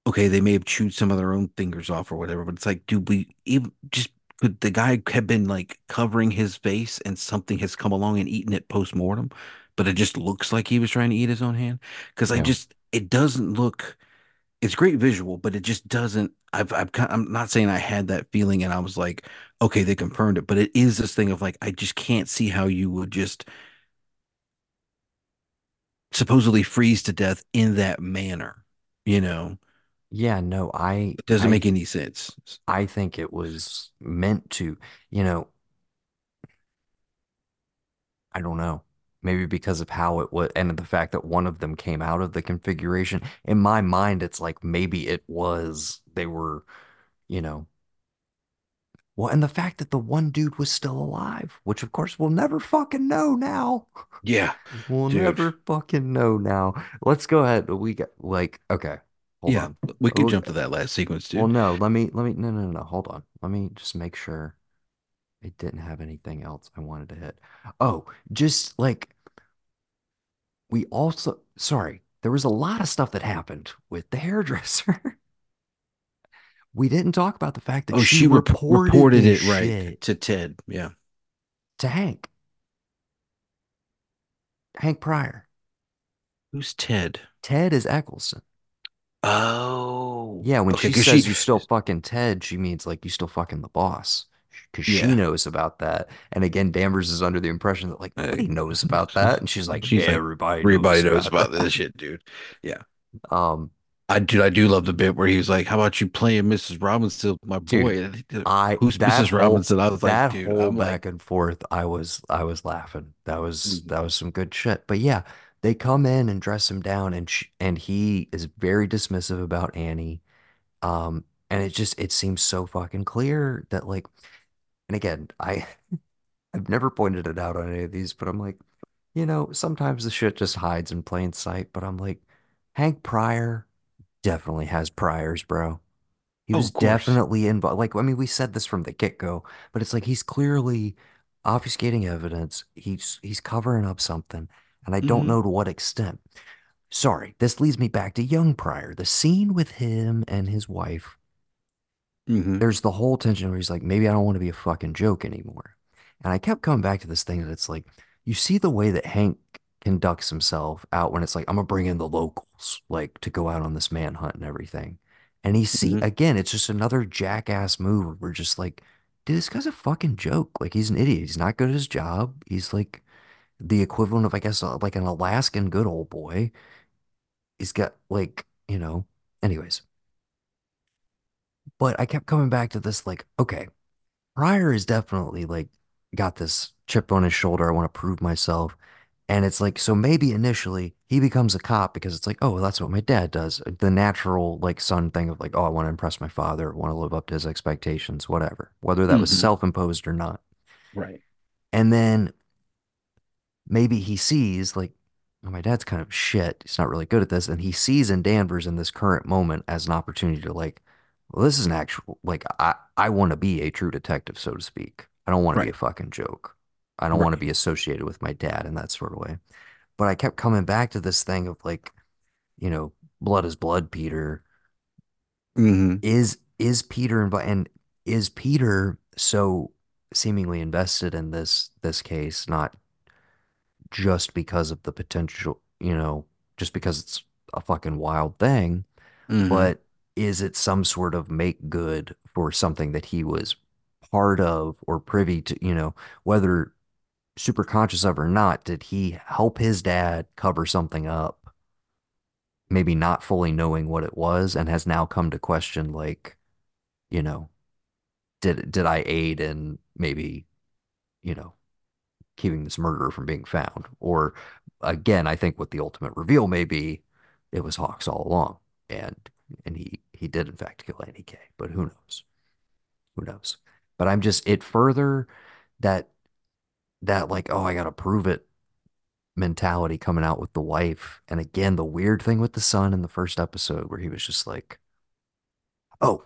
okay, they may have chewed some of their own fingers off or whatever, but it's like, do we even just could the guy have been like covering his face and something has come along and eaten it post mortem, but it just looks like he was trying to eat his own hand? Because I just it doesn't look it's great visual, but it just doesn't. I've, I've I'm not saying I had that feeling and I was like, okay, they confirmed it, but it is this thing of like I just can't see how you would just supposedly freeze to death in that manner. You know, Yeah, no, I it doesn't I make any sense. I think it was meant to, you know, I don't know. Maybe because of how it was and the fact that one of them came out of the configuration. In my mind, it's like maybe it was they were, you know, Well, and the fact that the one dude was still alive, which of course we'll never fucking know now. Yeah, [LAUGHS] We'll dude. never fucking know now. Let's go ahead. We got like okay, hold Yeah, on. we could jump to that last sequence, too Well, no, let me let me no no no no, hold on. Let me just make sure it didn't have anything else I wanted to hit. Oh, just like we also sorry, there was a lot of stuff that happened with the hairdresser. [LAUGHS] We didn't talk about the fact that Oh, she she rep reported reported it right to Ted. Yeah. to Hank, Hank Prior. Who's Ted? Ted is Eccleston. Oh, Yeah, when okay. she says she, you still fucking Ted, she means like you still fucking the boss. Because she knows about that. And again, Danvers is under the impression that like nobody knows about that. And she's [LAUGHS] like, she's like, everybody everybody knows knows about about this shit, dude. Yeah. [LAUGHS] Um, I do. I do love the bit where he was like, "How about you playing Mrs. Robinson, my boy?" I Who's Mrs. whole Robinson? I was like, that dude, whole I'm like, back and forth, I was I was laughing. That was mhm, that was some good shit. But yeah, they come in and dress him down, and sh and he is very dismissive about Annie. Um, and it just it seems so fucking clear that like, and again, I [LAUGHS] I've never pointed it out on any of these, but I'm like, you know, sometimes the shit just hides in plain sight. But I'm like, Hank Prior definitely has priors, bro. He oh, was of course. definitely involved. Like, I mean, we said this from the get-go, but it's like he's clearly obfuscating evidence. He's he's covering up something, and I don't hmm know to what extent. Sorry, this leads me back to young Prior. The scene with him and his wife hmm there's the whole tension where he's like, maybe I don't want to be a fucking joke anymore. And I kept coming back to this thing that it's like, you see the way that Hank conducts himself out when it's like, I'm gonna bring in the locals, like to go out on this manhunt and everything. And he see hmm again, it's just another jackass move. We're just like, dude, this guy's a fucking joke. Like he's an idiot. He's not good at his job. He's like the equivalent of, I guess, uh, like an Alaskan good old boy. He's got like, you know, anyways. But I kept coming back to this, like, okay, Prior is definitely like got this chip on his shoulder. I want to prove myself. And it's like, so maybe initially he becomes a cop because it's like, oh, well, that's what my dad does. The natural like son thing of like, oh, I want to impress my father, want to live up to his expectations, whatever, whether that was hmm self-imposed or not. Right. And then maybe he sees like, oh, my dad's kind of shit. He's not really good at this. And he sees in Danvers in this current moment as an opportunity to like, well, this is an actual, like, I, I want to be a true detective, so to speak. I don't want to be a fucking joke. I don't want to be associated with my dad in that sort of way. But I kept coming back to this thing of like, you know, blood is blood, Peter. hmm Is is Peter invi- and is Peter so seemingly invested in this this case, not just because of the potential, you know, just because it's a fucking wild thing, hmm but is it some sort of make good for something that he was part of or privy to, you know, whether super conscious of or not, did he help his dad cover something up, maybe not fully knowing what it was, and has now come to question like, you know, did did I aid in maybe, you know, keeping this murderer from being found? Or again, I think what the ultimate reveal may be, it was Hawks all along, and and he he did in fact kill Annie K. But who knows? Who knows? But I'm just it further that that like oh I gotta prove it mentality coming out with the wife, and again the weird thing with the son in the first episode where he was just like oh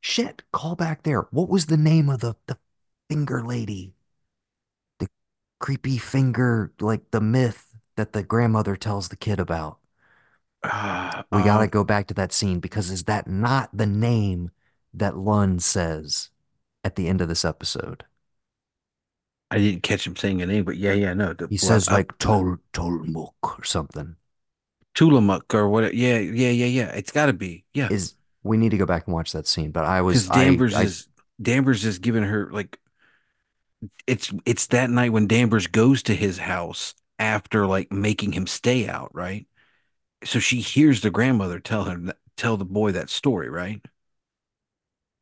shit call back there what was the name of the the finger lady the creepy finger like the myth that the grandmother tells the kid about Uh, We got to um, go back to that scene because is that not the name that Lund says at the end of this episode? I didn't catch him saying a name, but yeah, yeah, no, the He says uh, like Tol Tolmuk or something. Tulamuk or whatever. Yeah, yeah, yeah, yeah. It's got to be. Yeah, Is we need to go back and watch that scene. But I was because I Danvers I is Danvers is giving her like it's it's that night when Danvers goes to his house after like making him stay out, right? So she hears the grandmother tell him that, tell the boy that story, right?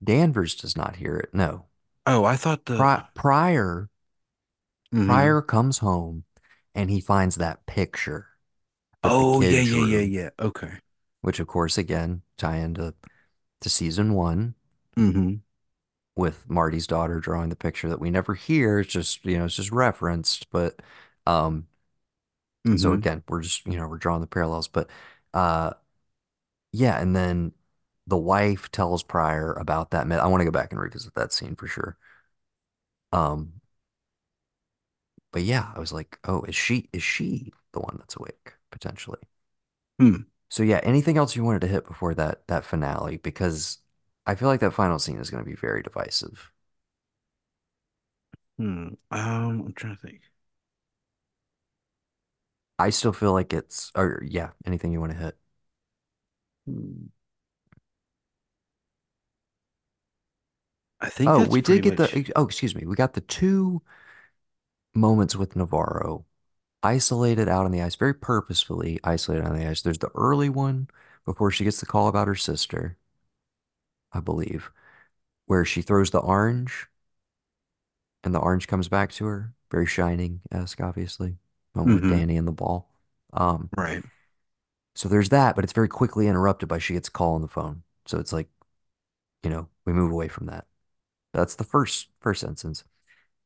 Danvers does not hear it. No. Oh, I thought the. Pri Prior hmm Prior comes home and he finds that picture Oh yeah, yeah, yeah, yeah. Okay. which of course again tie into to season one. hmm with Marty's daughter drawing the picture that we never hear. It's just, you know, it's just referenced. But um, so Mm-hmm. again, we're just, you know, we're drawing the parallels. But uh yeah, and then the wife tells Prior about that. I want to go back and revisit that scene for sure. Um, but yeah, I was like, oh, is she is she the one that's awake potentially? Hmm. So yeah, anything else you wanted to hit before that that finale? Because I feel like that final scene is going to be very divisive. Hmm. Um, I'm trying to think. I still feel like it's, or yeah, anything you want to hit. Hmm. I think Oh, that's we did pretty get much. the, oh, excuse me, we got the two moments with Navarro isolated out on the ice, very purposefully isolated on the ice. There's the early one before she gets the call about her sister, I believe, where she throws the orange and the orange comes back to her, very shining-esque, obviously, moment with hmm Danny and the ball. Um, Right. so there's that, but it's very quickly interrupted by she gets a call on the phone. So it's like, you know, we move away from that. That's the first first instance.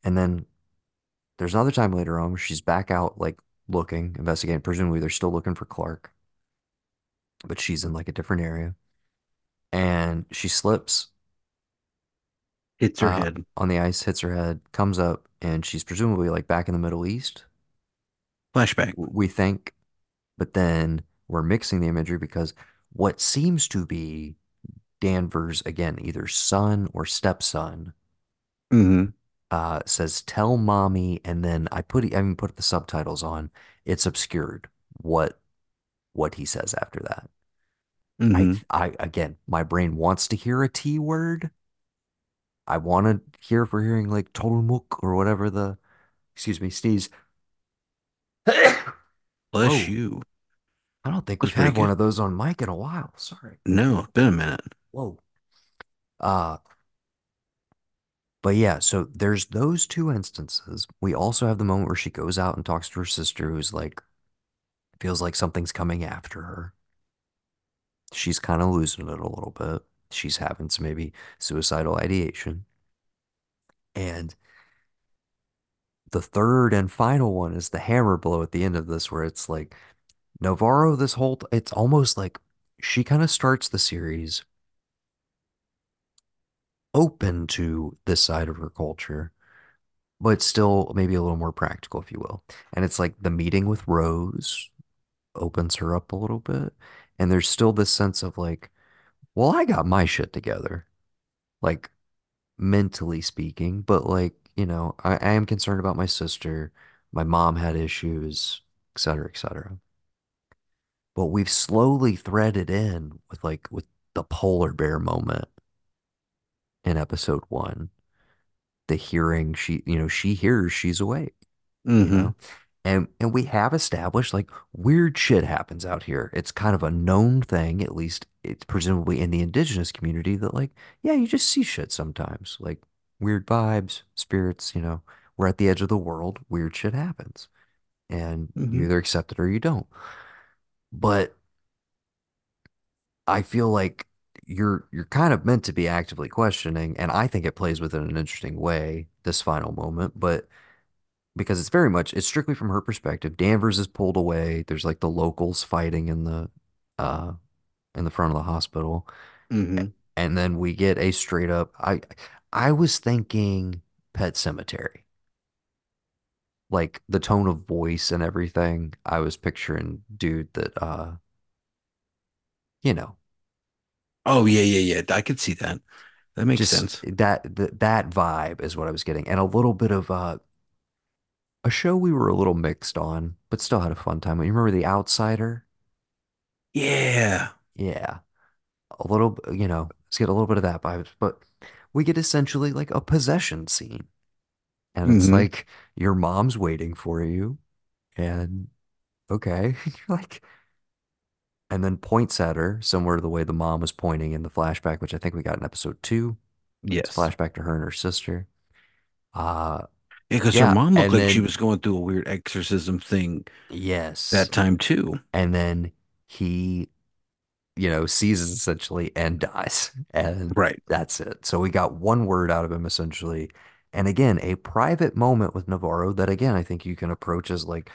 And then there's another time later on where she's back out like looking, investigating. Presumably they're still looking for Clark, but she's in like a different area. And she slips Hits her uh head. on the ice, hits her head, comes up, and she's presumably like back in the Middle East, Flashback. we think. But then we're mixing the imagery because what seems to be Danvers, again, either son or stepson, hmm uh, says, "Tell mommy," and then I put I even put the subtitles on. It's obscured what what he says after that. I hmm I again, my brain wants to hear a T word. I want to hear if we're hearing like Tolmuk or whatever the excuse me sneeze. [COUGHS] Bless Whoa, you. I don't think That's we've had one good. of those on mic in a while. Sorry. No, it's been a minute. Whoa. Uh, but yeah, so there's those two instances. We also have the moment where she goes out and talks to her sister, who's like feels like something's coming after her. she's kind of losing it a little bit. She's having some maybe suicidal ideation. And the third and final one is the hammer blow at the end of this, where it's like Navarro, this whole, it's almost like she kind of starts the series open to this side of her culture, but still maybe a little more practical, if you will. And it's like the meeting with Rose opens her up a little bit. And there's still this sense of like, well, I got my shit together. Like, mentally speaking, but like, you know, I, I am concerned about my sister. My mom had issues, et cetera, et cetera. But we've slowly threaded in with like with the polar bear moment in episode one. The hearing she, you know, she hears she's awake, you hmm know? And and we have established like weird shit happens out here. It's kind of a known thing, at least it's presumably in the indigenous community that like, yeah, you just see shit sometimes. Like weird vibes, spirits, you know. We're at the edge of the world, weird shit happens. And you hmm either accept it or you don't. But I feel like you're you're kind of meant to be actively questioning, and I think it plays with it in an interesting way, this final moment, but because it's very much it's strictly from her perspective. Danvers is pulled away. There's like the locals fighting in the uh in the front of the hospital. hmm And then we get a straight up I I was thinking Pet Sematary. Like the tone of voice and everything. I was picturing dude that uh you know, Oh yeah, yeah, yeah. I could see that. That makes just sense. that that, that vibe is what I was getting. And a little bit of uh a show we were a little mixed on, but still had a fun time. You remember The Outsider? Yeah. Yeah. a little, you know, let's get a little bit of that vibe, but we get essentially like a possession scene. And it's hmm like your mom's waiting for you. And okay, [LAUGHS] you're like, and then points at her somewhere to the way the mom was pointing in the flashback, which I think we got in episode two. It's a Yes. flashback to her and her sister. Uh, Yeah, because her mom looked And like she was going through a weird exorcism thing yes. that time too. And then he, you know, seizes essentially and dies. And Right. that's it. So we got one word out of him essentially. And again, a private moment with Navarro that again, I think you can approach as like,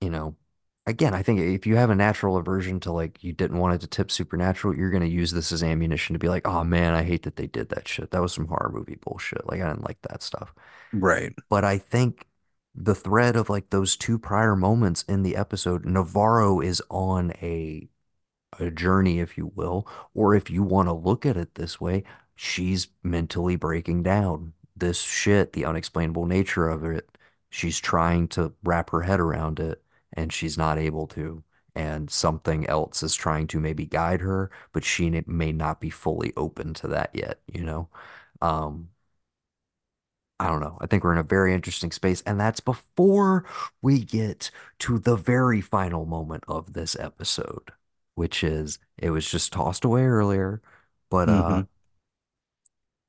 you know, again, I think if you have a natural aversion to like you didn't want it to tip supernatural, you're going to use this as ammunition to be like, oh man, I hate that they did that shit. That was some horror movie bullshit. Like I didn't like that stuff. Right. But I think the thread of like those two prior moments in the episode, Navarro is on a a journey, if you will, or if you want to look at it this way, she's mentally breaking down. This shit, the unexplainable nature of it, she's trying to wrap her head around it and she's not able to. And something else is trying to maybe guide her, but she may not be fully open to that yet, you know? Um, I don't know. I think we're in a very interesting space, and that's before we get to the very final moment of this episode, which is it was just tossed away earlier, but uh, hmm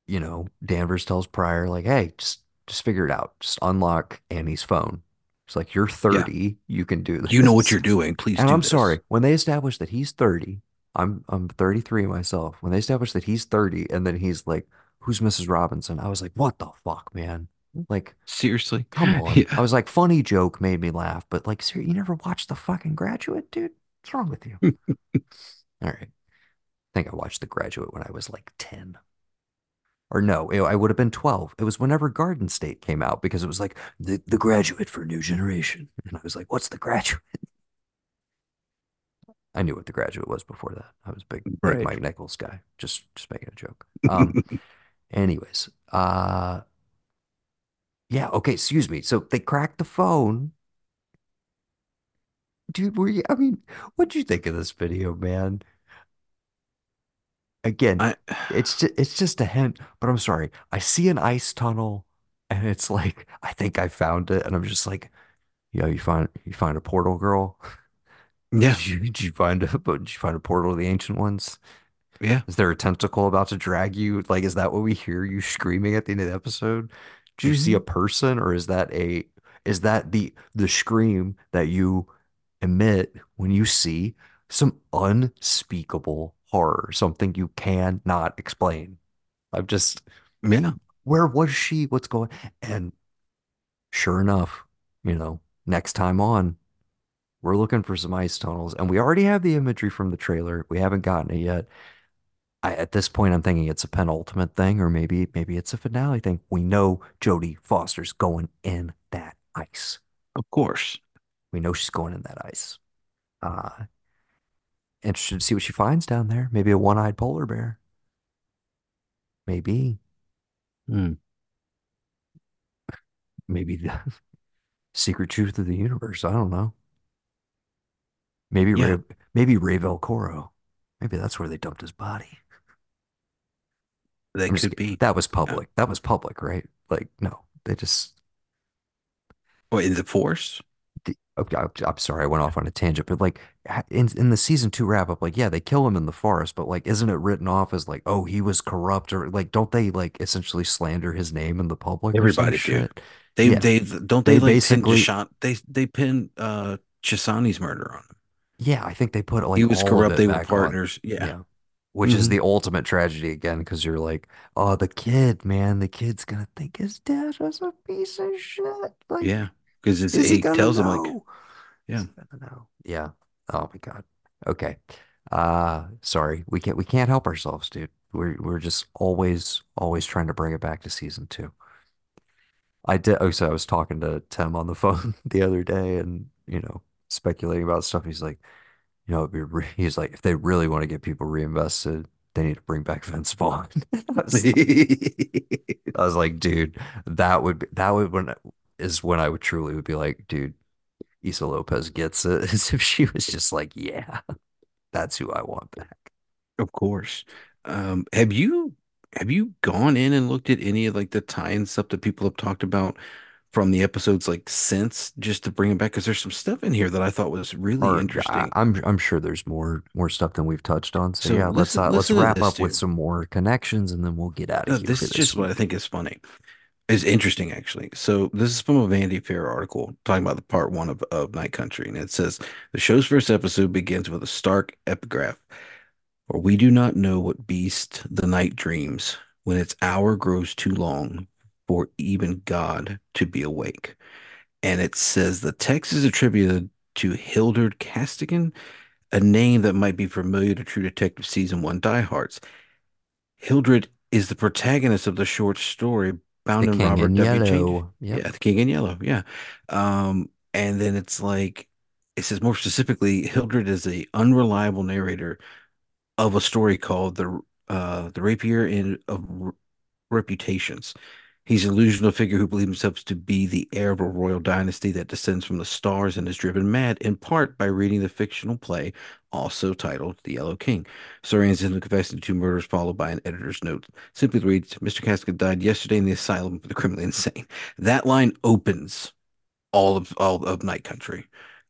you know, Danvers tells Prior like, "Hey, just just figure it out. Just unlock Annie's phone." It's like, "You're Yeah. 30, you can do this. You know what you're doing. Please And do I'm this. sorry, when they establish that he's 30, I'm I'm 33 myself. When they establish that he's 30 and then he's like, "Who's Mrs. Robinson?" I was like, "What the fuck, man?" Like, Seriously? come [LAUGHS] on. I was like, funny joke made me laugh, but like, ser you never watched The fucking Graduate, dude? What's wrong with you? [LAUGHS] All right. I think I watched The Graduate when I was like 10. Or no, I would have been 12. It was whenever Garden State came out because it was like the, the graduate for a new generation. And I was like, what's the graduate? [LAUGHS] I knew what the graduate was before that. I was a big, big Right. Mike Nichols guy. Just just making a joke. Um, [LAUGHS] anyways, uh yeah, okay, excuse me. So they cracked the phone. Dude, were you I mean, what'd you think of this video, man? Again, I it's just, it's just a hint, but I'm sorry. I see an ice tunnel and it's like I think I found it and I'm just like, yo, you find you find a portal girl? [LAUGHS] yeah. Did you, did you find a did you find a portal of the ancient ones? Yeah. Is there a tentacle about to drag you? Like, is that what we hear you screaming at the end of the episode? Do you see mm-hmm. a person or is that a is that the the scream that you emit when you see some unspeakable horror, something you cannot explain? I'm just, Yeah. where was she? What's going? And sure enough, you know, next time on, we're looking for some ice tunnels, and we already have the imagery from the trailer. We haven't gotten it yet. I, at this point, I'm thinking it's a penultimate thing, or maybe maybe it's a finale thing. We know Jodie Foster's going in that ice. Of course. We know she's going in that ice. Uh, interested to see what she finds down there. Maybe a one-eyed polar bear. Maybe, Mm. [LAUGHS] maybe the [LAUGHS] secret truth of the universe. I don't know. Maybe Yeah. Ray, maybe Ray Velcoro. Maybe that's where they dumped his body. That I'm could be. That was Yeah. public. That was public, right? Like, no, they just. Oh, in the Force? Okay, I'm, I'm sorry, I went off on a tangent, but like in in the season two wrap up, like yeah, they kill him in the forest, but like, isn't it written off as like, oh, he was corrupt or like, don't they like essentially slander his name in the public Everybody shit? They Yeah, they don't they they like pin basically, Deshaun they they pin uh Chessani's murder on him. yeah, I think they put He was all corrupt, they were partners. Yeah. Yeah. Which is hmm the ultimate tragedy again, because you're like, oh, the kid, man, the kid's gonna think his dad was a piece of shit. Like, Yeah. Because it's is he he gonna tells him like, yeah, know? Yeah. Oh my God. Okay. Uh, sorry. We can't we can't help ourselves, dude. We're we're just always always trying to bring it back to season two. I did. Oh, so I was talking to Tim on the [LAUGHS] phone the other day, and you know, speculating about stuff. He's like, you know, it'd be re he's like, if they really want to get people reinvested, they need to bring back Vince Vaughn. [LAUGHS] I was like, [LAUGHS] I was like, dude, that would be that would when is when I would truly would be like, dude, Issa Lopez gets it. [LAUGHS] As if she was just like, yeah, that's who I want back. of course. Um, have you have you gone in and looked at any of like the tie-in stuff that people have talked about from the episodes like since just to bring it back? Because there's some stuff in here that I thought was really Or I, interesting. I'm I'm sure there's more more stuff than we've touched on. So So yeah, let's uh let's wrap up with some more connections and then we'll get out of Uh, here this is just what I think is funny. Is interesting actually. So this is from a Vanity Fair article talking about the part one of, of Night Country, and it says the show's first episode begins with a stark epigraph, for we do not know what beast the night dreams when its hour grows too long for even God to be awake. And it says the text is attributed to Hildred Castaigne, a name that might be familiar to True Detective season one diehards. Hildred is the protagonist of the short story The bound in King Robert in W. Yellow. Yep. Yeah, The King in Yellow. Yeah. Um, and then it's like it says more specifically, Hildred is a unreliable narrator of a story called the uh the Repairer of Reputations. He's an illusional figure who believes himself to be the heir of a royal dynasty that descends from the stars and is driven mad in part by reading the fictional play, also titled The Yellow King. Sorian's in confessing to two murders, followed by an editor's note. Simply reads, Mr. Castaigne died yesterday in the asylum for the criminally insane. That line opens all of all of Night Country.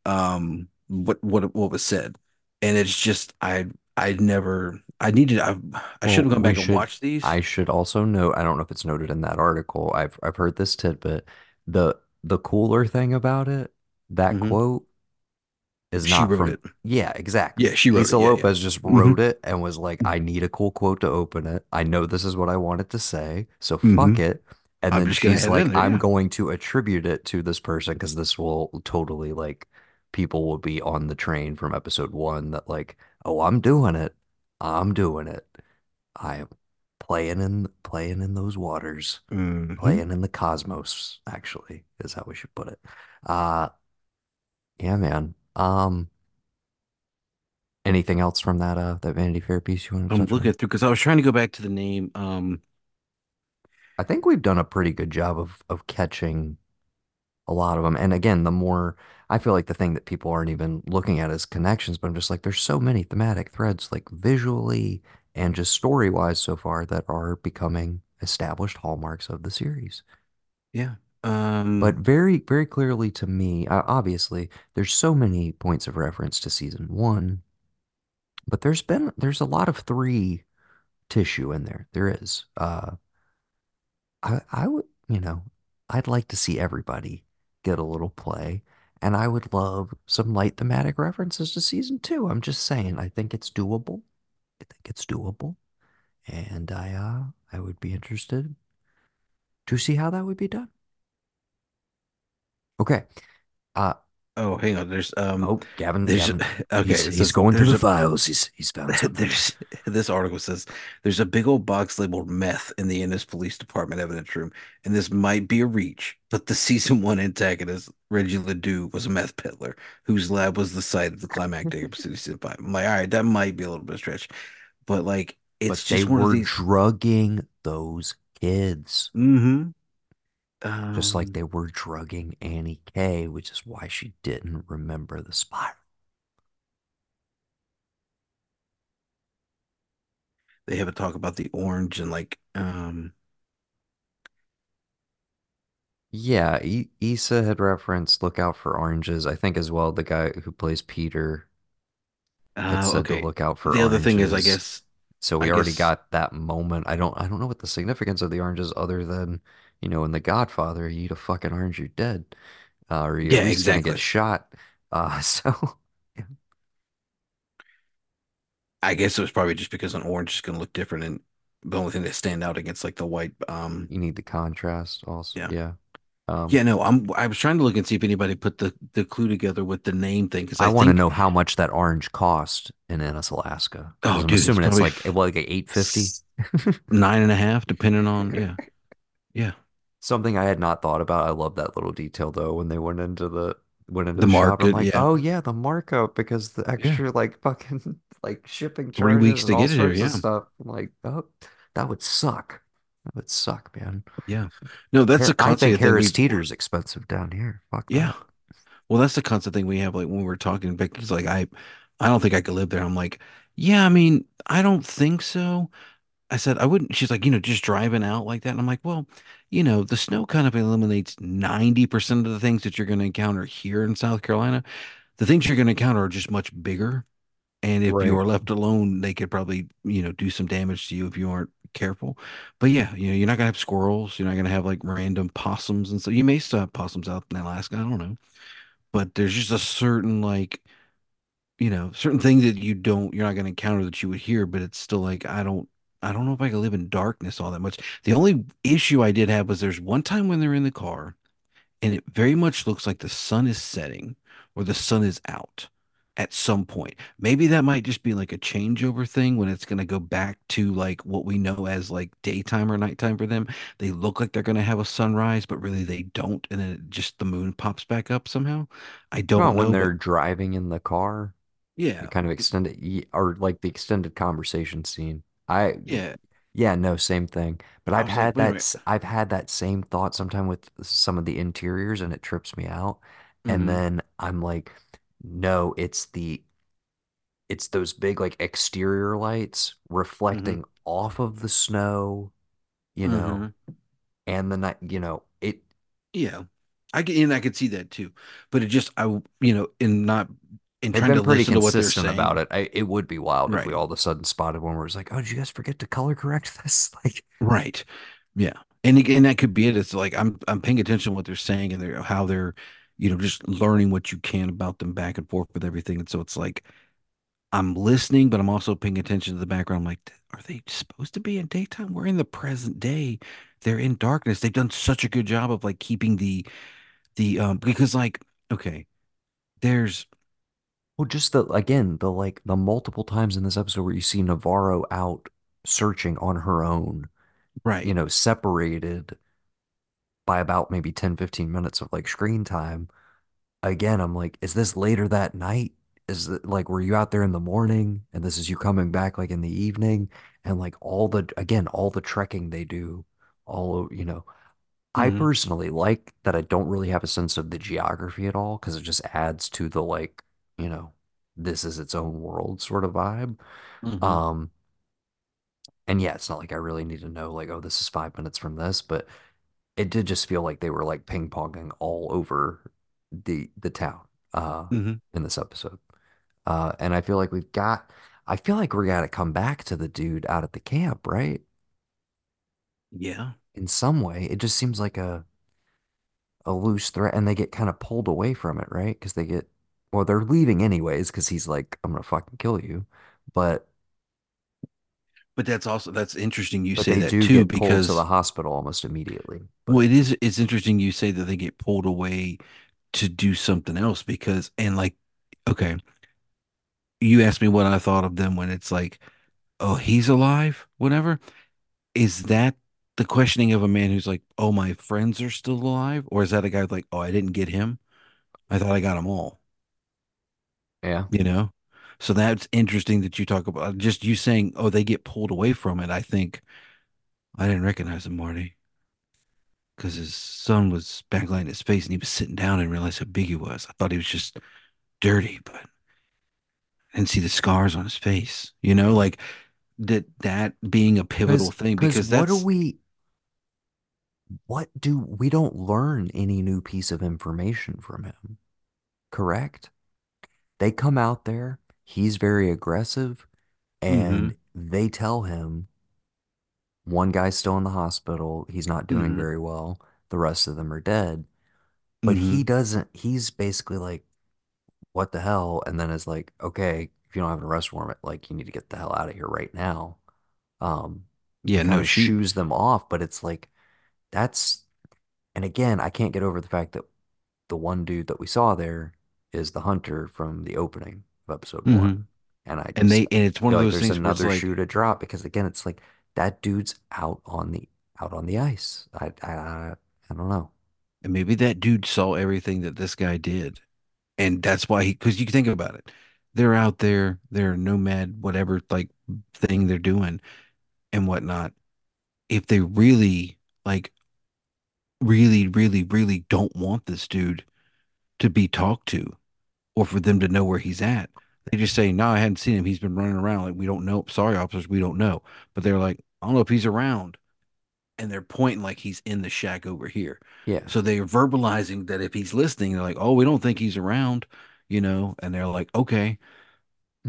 Um, what what what was said, and it's just I I'd never I needed I I should have gone back and watched these. I should also note. I don't know if it's noted in that article. I've I've heard this tidbit. The the cooler thing about it, that hmm quote is She not from. it. Yeah, Yeah, exactly. she wrote Lisa it. Yeah, yeah. Lopez just hmm wrote it and was like, "I need a cool quote to open it. I know this is what I wanted to say, so hmm fuck it." And I'm then she's it like. "I'm Yeah. going to attribute it to this person because this will totally like people will be on the train from episode one that like, oh, I'm doing it. I'm doing it." I am playing in playing in those waters, hmm playing in the cosmos, actually, is how we should put it. Uh yeah, man. Um, anything else from that uh that Vanity Fair piece you want to I'm looking on? through because I was trying to go back to the name. Um, I think we've done a pretty good job of of catching a lot of them. And again, the more I feel like the thing that people aren't even looking at is connections, but I'm just like, there's so many thematic threads, like visually and just story-wise so far that are becoming established hallmarks of the series. yeah. But Um, very, very clearly to me, uh, obviously, there's so many points of reference to season one, but there's been there's a lot of three tissue in there. There is. Uh, I I would, you know, I'd like to see everybody get a little play, and I would love some light thematic references to season two. I'm just saying, I think it's doable. I think it's doable, and I uh I would be interested to see how that would be done. Okay. Uh oh, hang on. There's um, oh, Gavin, there's Gavin, [LAUGHS] okay. he's he's says going through the a files. He's he's found [LAUGHS] something. there's this article says there's a big old box labeled meth in the Ennis Police Department evidence room, and this might be a reach, but the season one antagonist Reggie Ledoux was a meth peddler whose lab was the site of the climactic episode of season five. I'm like, all right, that might be a little bit of a stretch, but like it's But they just one of were these. drugging those kids. Hmm just like Um, they were drugging Annie K, which is why she didn't remember the spiral. they have a talk about the orange and like um. Yeah, I Issa had referenced Look Out for Oranges. I think as well the guy who plays Peter had Uh, said to okay. look out for The other thing is, I guess, So I we already guess, got that moment. I don't I don't know what the significance of the oranges other than, you know, in The Godfather, you eat a fucking orange, you're dead. Uh, or you're yeah, least gonna get shot. Uh, [LAUGHS] so yeah, I guess it was probably just because an orange is going to look different, and the only thing that stand out against like the white. Um, you need the contrast also. yeah, Yeah. Um, yeah. No, I'm. I was trying to look and see if anybody put the the clue together with the name thing because I I want to know how much that orange cost in Ennis, Alaska, oh, I'm dude, it's assuming it's probably like well, like eight fifty. nine and a half, depending on. [LAUGHS] Yeah, yeah. Something I had not thought about. I love that little detail though when they went into the went into The the shop. I'm like, Yeah, oh yeah, the markup because the yeah. extra like fucking [LAUGHS] like shipping Three weeks to get it here. Yeah, stuff. I'm like, oh, that would suck. That would suck, man. yeah. No, that's a Har- I think constant thing Harris. Teeter's expensive down here. Fuck Yeah. that. Well, that's the constant thing we have. Like when we're talking, Becky's like, I, I don't think I could live there. I'm like, yeah, I mean, I don't think so. I said I wouldn't. She's like, you know, just driving out like that. And I'm like, well, you know, the snow kind of eliminates 90% of the things that you're going to encounter here in South Carolina. The things you're going to encounter are just much bigger. And if you are left alone, they could probably, you know, do some damage to you if you aren't careful. But yeah, you know, you're not gonna have squirrels. You're not gonna have like random possums and so you may still have possums out in Alaska. I don't know, but there's just a certain like you know, certain thing that you don't, you're not going to encounter that you would hear, but it's still like, I don't, I don't know if I can live in darkness all that much. The only issue I did have was there's one time when they're in the car and it very much looks like the sun is setting or the sun is out at some point. Maybe that might just be like a changeover thing when it's going to go back to like what we know as like daytime or nighttime for them. They look like they're going to have a sunrise, but really they don't. And then just the moon pops back up somehow. I don't About when know, but they're driving in the car, yeah, kind of extended or like the extended conversation scene. I yeah. yeah, no, same thing. But I I've was like, had wait a that minute. s- I've had that same thought sometime with some of the interiors and it trips me out. And hmm then I'm like, no, it's the it's those big like exterior lights hmm reflecting off of the snow, you know, hmm and the night, you know, it Yeah, I can, and I could see that too. But it just, I, you know, in not in they've trying been to pretty listen to what they're consistent about it. I, it would be wild if we all of a sudden spotted one where it's like, oh, did you guys forget to color correct [LAUGHS] this? Like, right, yeah, and again, that could be it. It's like I'm I'm paying attention to what they're saying and they're how they're, you know, just learning what you can about them back and forth with everything. And so it's like I'm listening, but I'm also paying attention to the background. I'm like, are they supposed to be in daytime? We're in the present day. They're in darkness. They've done such a good job of like keeping the the um because like okay, there's well, just the again, the like the multiple times in this episode where you see Navarro out searching on her own, right. you know, separated by about maybe 10, 15 minutes of like screen time again, I'm like, is this later that night? Is it like, were you out there in the morning and this is you coming back like in the evening? And like all the, again, all the trekking they do, all, you know, I hmm personally like that I don't really have a sense of the geography at all because it just adds to the like, you know, this is its own world sort of vibe. hmm Um, and yeah, it's not like I really need to know like, oh, this is five minutes from this, but it did just feel like they were like ping ponging all over the the town uh hmm in this episode. Uh and I feel like we've got I feel like we gotta come back to the dude out at the camp, right? Yeah. In some way. It just seems like a a loose threat and they get kind of pulled away from it, right? Because they get well, they're leaving anyways because he's like, I'm gonna fucking kill you. But But that's also that's interesting you but say they that do too, get pulled to the hospital almost immediately. well, it is it's interesting you say that they get pulled away to do something else because and like okay, you asked me what I thought of them when it's like, oh, he's alive, whatever. Is that the questioning of a man who's like, oh, my friends are still alive? Or is that a guy like, oh, I didn't get him? I thought I got them all, yeah. you know? So that's interesting that you talk about just you saying, oh, they get pulled away from it. I think I didn't recognize him, Marty. because his son was backlighting his face and he was sitting down and realized how big he was. I thought he was just dirty, but I didn't see the scars on his face. You know, like that that being a pivotal Because thing because because what do we what do we don't learn any new piece of information from him, correct? They come out there, he's very aggressive, mm-hmm, and they tell him one guy's still in the hospital, he's not doing mm-hmm, very well, the rest of them are dead. But mm-hmm. he doesn't, he's basically like, what the hell? And then is like, okay, if you don't have an arrest warrant, like you need to get the hell out of here right now. Um, Yeah, no, she shoos them off, but it's like that's And again, I can't get over the fact that the one dude that we saw there is the hunter from the opening of episode mm-hmm. one. And I and they and it's one of like those there's things where it's another like shoe to drop because again, it's like that dude's out on the out on the ice. I I I don't know. and maybe that dude saw everything that this guy did. And that's why he because you think about it. They're out there, they're nomad, whatever like thing they're doing and whatnot. If they really like really, really, really don't want this dude to be talked to or for them to know where he's at. They just say, No, I hadn't seen him. He's been running around. Like, we don't know. Sorry, officers, we don't know. But they're like, I don't know if he's around. And they're pointing like he's in the shack over here. Yeah. So they're verbalizing that if he's listening, they're like, Oh, we don't think he's around, you know? And they're like, Okay.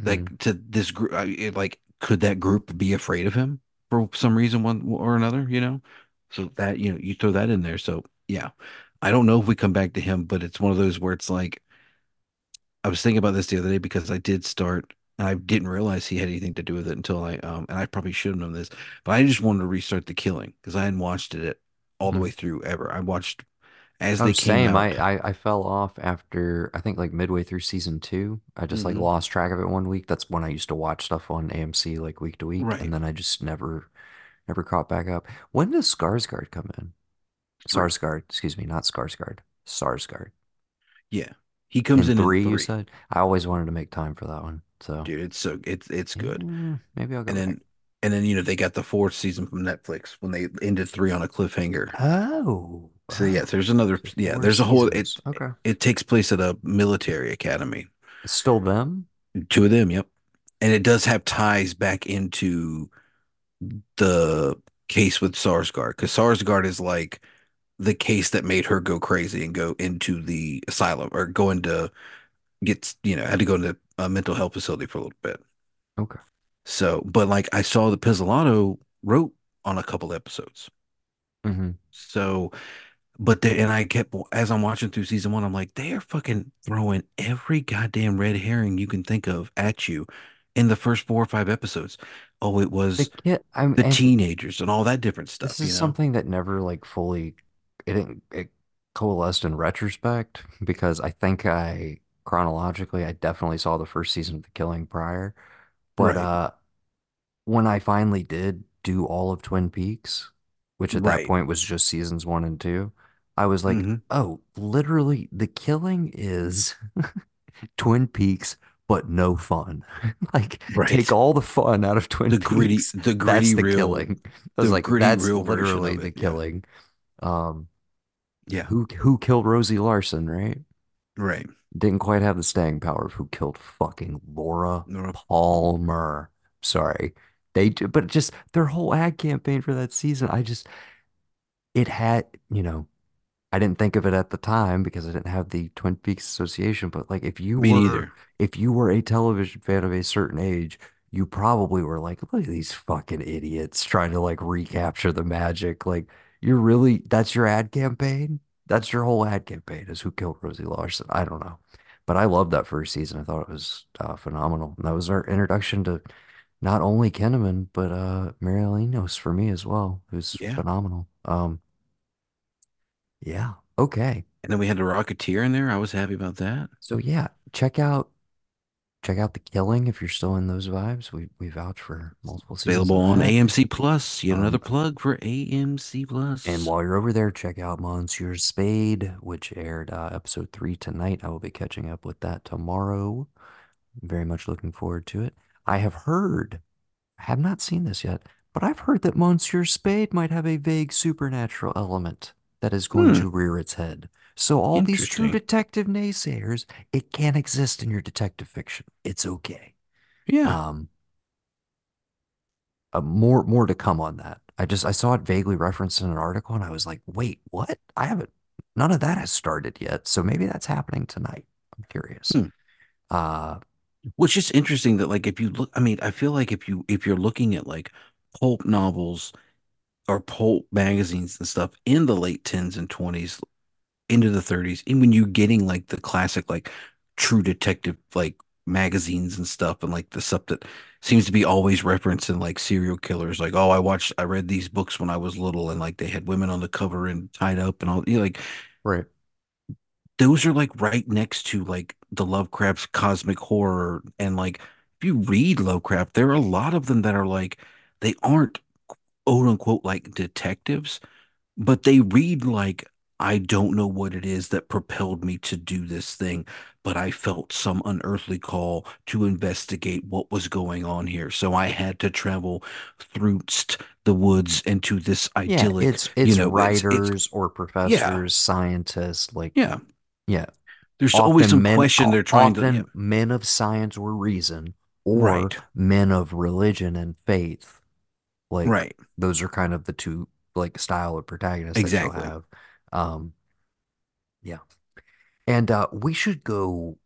hmm Like, to this group, like, could that group be afraid of him? for some reason one or another, you know. So that you know you throw that in there. So yeah, I don't know if we come back to him, but it's one of those where it's like I was thinking about this the other day because I did start. And I didn't realize he had anything to do with it until I um and I probably should have known this, but I just wanted to restart The Killing because I hadn't watched it all the hmm way through ever. I watched as Oh, they came same. out. I, I I fell off after I think like midway through season two. I just like hmm lost track of it one week. That's when I used to watch stuff on AMC like week to week, and then I just never never caught back up. When does Skarsgård come in? Three. Sarsgaard, excuse me, not Skarsgård. Sarsgaard. Yeah. He comes In in in three, you said? I always wanted to make time for that one. So Dude, it's so it's it's good. yeah, maybe I'll go And back. then and then you know they got the fourth season from Netflix when they ended three on a cliffhanger. Oh, So yeah, there's another yeah, there's a whole it Okay. it takes place at a military academy. It's still them? Two of them, yep. And it does have ties back into the case with Sarsgaard because Sarsgaard is like the case that made her go crazy and go into the asylum or go into gets you know had to go into a mental health facility for a little bit. Okay. So, but like I saw the Pizzolatto wrote on a couple episodes. hmm So, but they and I kept as I'm watching through season one, I'm like, they are fucking throwing every goddamn red herring you can think of at you in the first four or five episodes. Oh, it The was kid, I'm, the and teenagers and all that different stuff. this is you know? something that never like fully, it didn't, it coalesced in retrospect because I think I chronologically, I definitely saw the first season of The Killing prior. But Right, uh when I finally did do all of Twin Peaks, which at that right. point was just seasons one and two, I was like, hmm oh, literally, The Killing is [LAUGHS] Twin Peaks, but no fun. [LAUGHS] Like, take Right. all the fun out of Twin The gritty, Peaks. the That's gritty The real, Killing. I was the like, gritty that's real version literally of The it. Yeah. Killing. Um, Yeah. who who killed Rosie Larsen, right? Right. Didn't quite have the staying power of who killed fucking Laura Palmer. Sorry. They do, but just their whole ad campaign for that season, I just, it had, you know, I didn't think of it at the time because I didn't have the Twin Peaks association, but like if you Me were neither. if you were a television fan of a certain age, you probably were like, look at these fucking idiots trying to like recapture the magic. Like you're really that's your ad campaign? That's your whole ad campaign is who killed Rosie Larsen. I don't know. But I loved that first season. I thought it was uh, phenomenal. And that was our introduction to not only Kinnaman, but uh Mireille Enos for me as well, who's Yeah. phenomenal. Um, yeah. Okay. And then we had the Rocketeer in there. I was happy about that. So yeah, check out check out The Killing if you're still in those vibes. We we vouch for multiple seasons Available on. AMC Plus. Yet another Um, plug for AMC Plus. and while you're over there, check out Monsieur Spade, which aired uh, episode three tonight. I will be catching up with that tomorrow. Very much looking forward to it. I have heard, I have not seen this yet, but I've heard that Monsieur Spade might have a vague supernatural element that is going Hmm. to rear its head. So all these true detective naysayers, it can't exist in your detective fiction. It's okay. Yeah. Um, uh, more more to come on that. I just I saw it vaguely referenced in an article and I was like, wait, what? I haven't none of that has started yet. So maybe that's happening tonight. I'm curious. Hmm. Uh Well, it's just interesting that like if you look, I mean, I feel like if you if you're looking at like pulp novels or pulp magazines and stuff in the late tens and twenties into the thirties, and when you're getting like the classic like true detective like magazines and stuff, and like the stuff that seems to be always referenced in like serial killers, like oh, I watched, I read these books when I was little, and like they had women on the cover and tied up and all, you know, like right. those are like right next to like the Lovecraft's cosmic horror. And like if you read Lovecraft, there are a lot of them that are like they aren't quote unquote like detectives, but they read like I don't know what it is that propelled me to do this thing, but I felt some unearthly call to investigate what was going on here. So I had to travel through the woods into this Yeah, idyllic, it's you it's know, it's it's writers or yeah, professors, scientists, like yeah. yeah, There's always some men question they're trying to, yeah, men of science or reason or right. men of religion and faith. Like Right. those are kind of the two like style of protagonists Exactly. have. Um, yeah. And uh we should go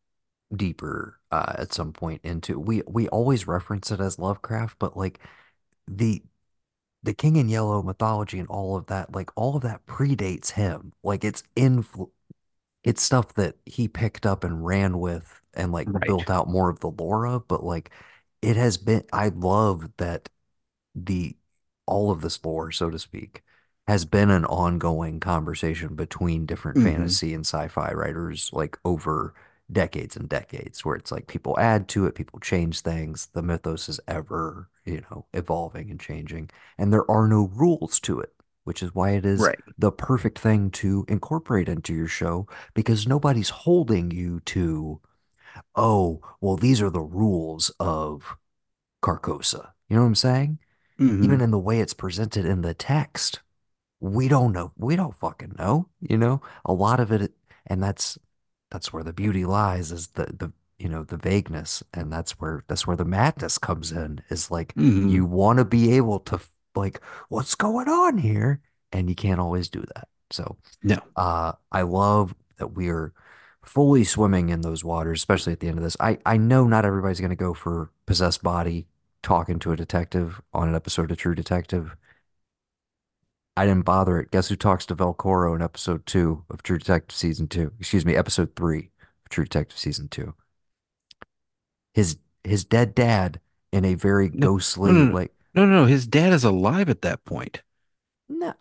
deeper uh at some point into we we always reference it as Lovecraft, but like the the King in Yellow mythology and all of that, like all of that predates him. Like it's influ it's stuff that he picked up and ran with and like Right. built out more of the lore of, but like it has been I love that the all of this lore, so to speak, has been an ongoing conversation between different hmm fantasy and sci-fi writers like over decades and decades, where it's like people add to it, people change things. The mythos is ever, you know, evolving and changing, and there are no rules to it, which is why it is Right. the perfect thing to incorporate into your show because nobody's holding you to, oh, well, these are the rules of Carcosa. You know what I'm saying? hmm even in the way it's presented in the text, we don't know. We don't fucking know, you know? A lot of it, and that's that's where the beauty lies, is the the you know, the vagueness, and that's where that's where the madness comes in, is like hmm you want to be able to like, what's going on here? And you can't always do that. So No. uh I love that we're fully swimming in those waters, especially at the end of this. I I know not everybody's gonna go for possessed body talking to a detective on an episode of True Detective. I didn't bother it. Guess who talks to Velcoro in episode two of True Detective season two? Excuse me, episode three of True Detective season two. His his dead dad in a very No. No. ghostly No. No. like No. No. His dad is alive at that point. no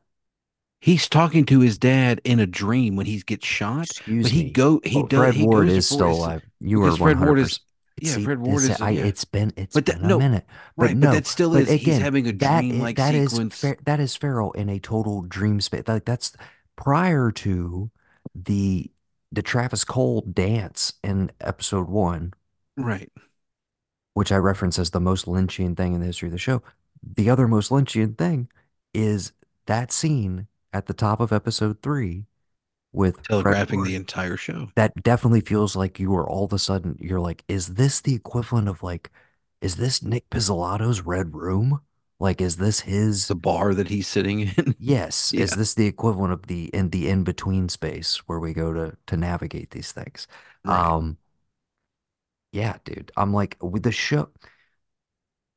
He's talking to his dad in a dream when he gets shot, but he me. go he Oh, does Fred he Ward is still alive. You are Fred Ward is 100%. Yeah See, Fred Ward this is I yeah it's been it's but that been a minute. But right but no. that still But is he's having a dream-like that is sequence fair that is Farrell in a total dream space. Like that's prior to the the Travis Cole dance in episode one right which I reference as the most Lynchian thing in the history of the show. The other most Lynchian thing is that scene at the top of episode three with telegraphing the entire show That definitely feels like you are all of a sudden, you're like, is this the equivalent of like, is this Nic Pizzolatto's Red Room? Like, is this his? the bar that he's sitting in [LAUGHS] Yes, is this the equivalent of the in the in between space where we go to to navigate these things? right Um, yeah, dude. I'm like with the show.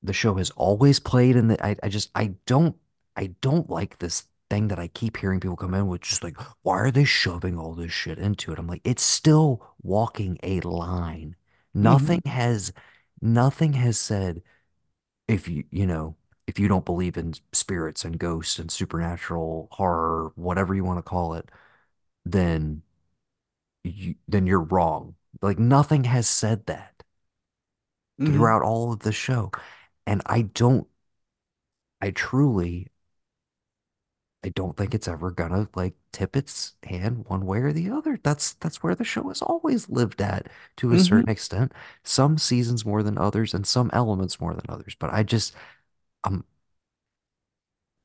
the show has always played and I, I just I don't I don't like this thing that I keep hearing people come in with just like why are they shoving all this shit into it? I'm like it's still walking a line. hmm Nothing has nothing has said if you you know if you don't believe in spirits and ghosts and supernatural horror whatever you want to call it then you then you're wrong. Like nothing has said that hmm throughout all of the show. And I don't I truly I don't think it's ever gonna like tip its hand one way or the other. That's that's where the show has always lived at to a hmm certain extent. Some seasons more than others and some elements more than others. But I just I'm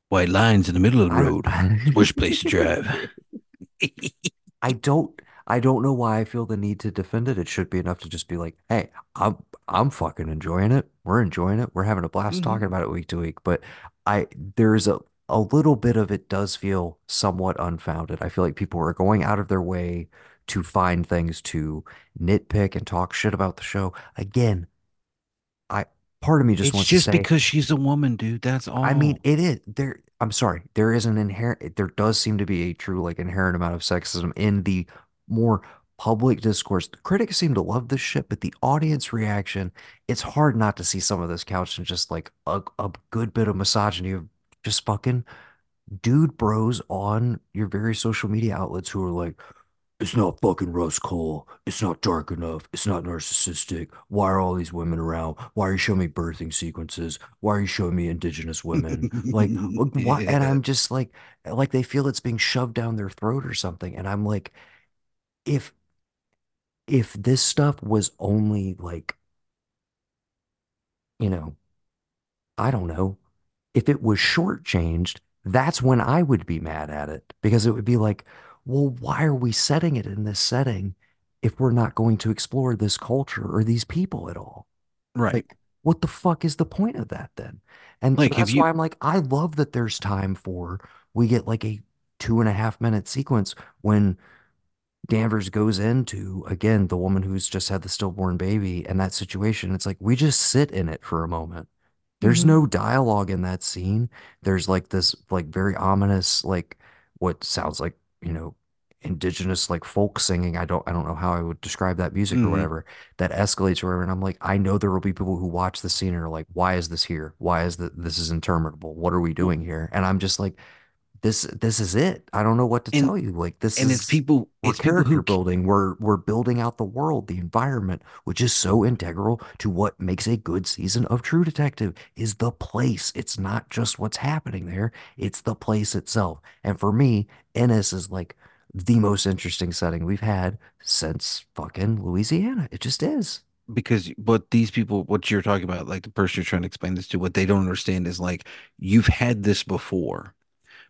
white lines in the middle of the I road worst place to drive [LAUGHS] I don't I don't know why I feel the need to defend it. It should be enough to just be like, hey, I'm I'm fucking enjoying it. We're enjoying it. We're having a blast hmm talking about it week to week. But I there's a a little bit of it does feel somewhat unfounded. I feel like people are going out of their way to find things to nitpick and talk shit about the show. Again, I part of me just it's wants to just say because she's a woman dude that's all. I mean, it is there. I'm sorry. There is an inherent, there does seem to be a true, like, inherent amount of sexism in the more public discourse. The critics seem to love this shit, but the audience reaction, it's hard not to see some of this couched in just like a, a good bit of misogyny of just fucking dude bros on your various social media outlets who are like, it's not fucking Rust Cole. It's not dark enough. It's not narcissistic. Why are all these women around? Why are you showing me birthing sequences? Why are you showing me indigenous women? Like, [LAUGHS] why? And I'm just like, like they feel it's being shoved down their throat or something. And I'm like, if if this stuff was only like, you know, I don't know, if it was shortchanged, that's when I would be mad at it because it would be like, well, why are we setting it in this setting if we're not going to explore this culture or these people at all? right Like, what the fuck is the point of that then? And like have that's you why I'm like, I love that there's time for we get like a two and a half minute sequence when Danvers goes into again the woman who's just had the stillborn baby and that situation. It's like we just sit in it for a moment There's hmm no dialogue in that scene. There's like this like very ominous like what sounds like, you know, indigenous like folk singing. I don't I don't know how I would describe that music or hmm whatever that escalates or whatever. And I'm like, I know there will be people who watch the scene and are like, why is this here? Why is that this is interminable? What are we doing here? And I'm just like, this this is it. I don't know what to and tell you. Like this and it's people we're it's people character who building. We're we're building out the world, the environment, which is so integral to what makes a good season of True Detective is the place. It's not just what's happening there, it's the place itself. And for me, Ennis is like the most interesting setting we've had since fucking Louisiana. It just is. because what these people what you're talking about like the person you're trying to explain this to what they don't understand is like you've had this before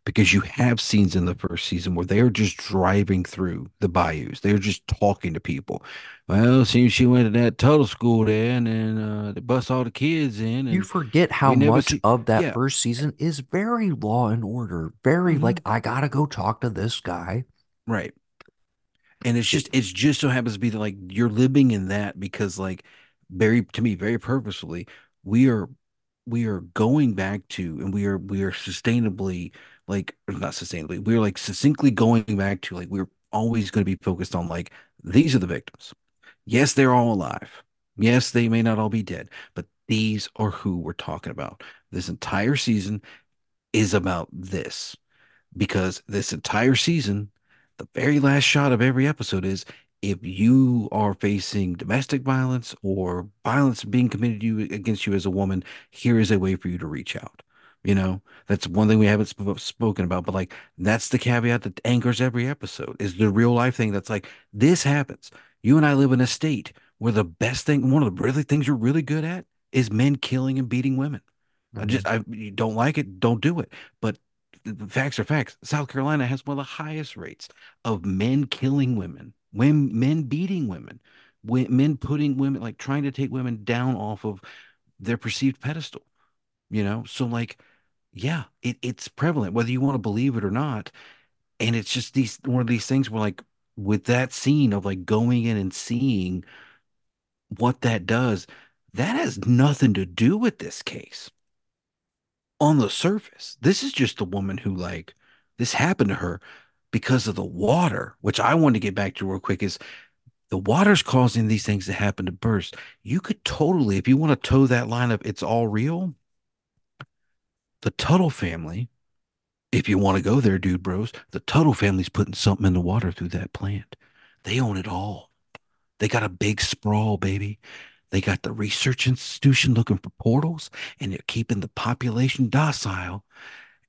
because you have scenes in the first season where they're just driving through the bayous. They're just talking to people. Well, seems she went to that Tuttle school there, and then uh, they bust all the kids in, You forget how much see. of that Yeah, first season is very law and order, very hmm like, I gotta go talk to this guy. right. And it's just it's just so happens to be that like you're living in that because like very to me very purposefully we are we are going back to and we are we are sustainably like not sustainably we're like succinctly going back to like we're always going to be focused on like these are the victims. Yes they're all alive. Yes they may not all be dead but these are who we're talking about. This entire season is about this because this entire season, the very last shot of every episode is if you are facing domestic violence or violence being committed you against you as a woman, here is a way for you to reach out. You know, that's one thing we haven't sp- spoken about, but like that's the caveat that anchors every episode is the real life thing that's like this happens. You and I live in a state where the best thing, one of the really things you're really good at is men killing and beating women. I Mhm, just I you don't like it, don't do it. But the facts are facts. South Carolina has one of the highest rates of men killing women, when men beating women, when, men putting women like trying to take women down off of their perceived pedestal. You know, so like, yeah, it, it's prevalent whether you want to believe it or not. And it's just these one of these things where like with that scene of like going in and seeing what that does, that has nothing to do with this case on the surface. This is just a woman who like this happened to her because of the water, which I want to get back to real quick is the water's causing these things to happen to burst. You could totally, if you want to toe that line of it's all real, the Tuttle family, if you want to go there, dude bros, the Tuttle family's putting something in the water through that plant. They own it all. They got a big sprawl, baby. They got the research institution looking for portals, and they're keeping the population docile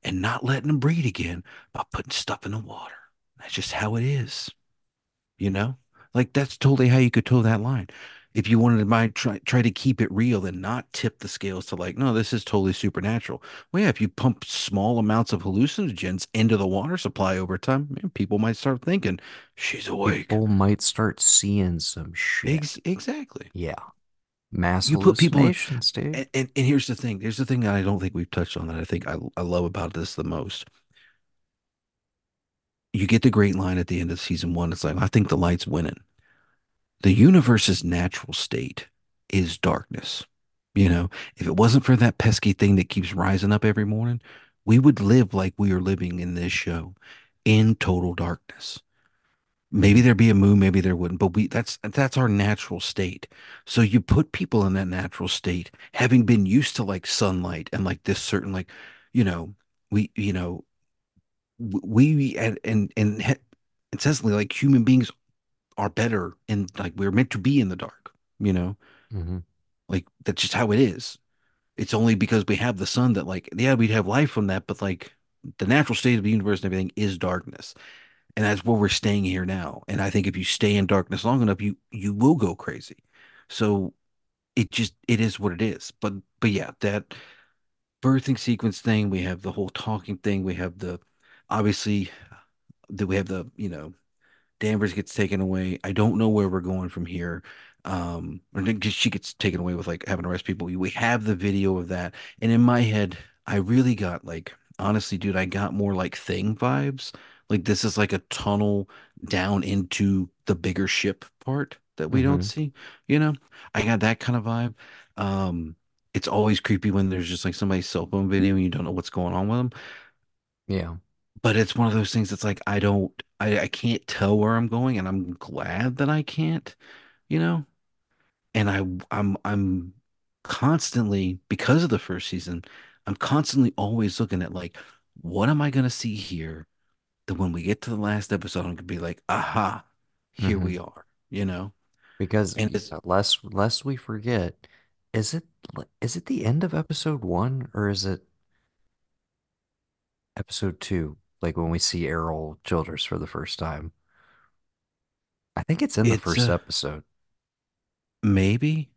and not letting them breed again by putting stuff in the water. That's just how it is, you know? Like that's totally how you could toe that line. If you wanted to mind try try to keep it real and not tip the scales to like, no, this is totally supernatural. Well, yeah, if you pump small amounts of hallucinogens into the water supply over time, man, people might start thinking she's awake. People might start seeing some shit. Ex- exactly. Yeah. Mass You put people in, and, and, and here's the thing. Here's the thing that I don't think we've touched on that I think I, I love about this the most. You get the great line at the end of season one. It's like, I think the light's winning. The universe's natural state is darkness. You know, if it wasn't for that pesky thing that keeps rising up every morning, we would live like we are living in this show in total darkness. Maybe there'd be a moon, maybe there wouldn't, but we that's that's our natural state. So you put people in that natural state, having been used to like sunlight and like this certain like, you know, we you know, we and and and incessantly like human beings are better and like we're meant to be in the dark, you know? mhm, Like that's just how it is. It's only because we have the sun that like yeah, we'd have life from that, but like the natural state of the universe and everything is darkness. And that's where we're staying here now. And I think if you stay in darkness long enough, you you will go crazy. So it just it is what it is. But but yeah, that birthing sequence thing, we have the whole talking thing, we have the obviously that we have the, you know, Danvers gets taken away. I don't know where we're going from here. Um, or she gets taken away with like having to arrest people. We have the video of that. And in my head, I really got like, honestly, dude, I got more like Thing vibes. Like this is like a tunnel down into the bigger ship part that we don't mhm. see, you know? I got that kind of vibe. Um, it's always creepy when there's just like somebody's cell phone video and you don't know what's going on with them. Yeah. But it's one of those things that's like I don't I, I can't tell where I'm going and I'm glad that I can't, you know? And I I'm I'm constantly because of the first season, I'm constantly always looking at like what am I gonna see here that when we get to the last episode I'm gonna be like, aha, here hmm we are, you know? Because And it's yeah, lest we forget, is it is it the end of episode one or is it episode two? Like when we see Errol Childress for the first time. I think it's in the it's first uh episode. maybe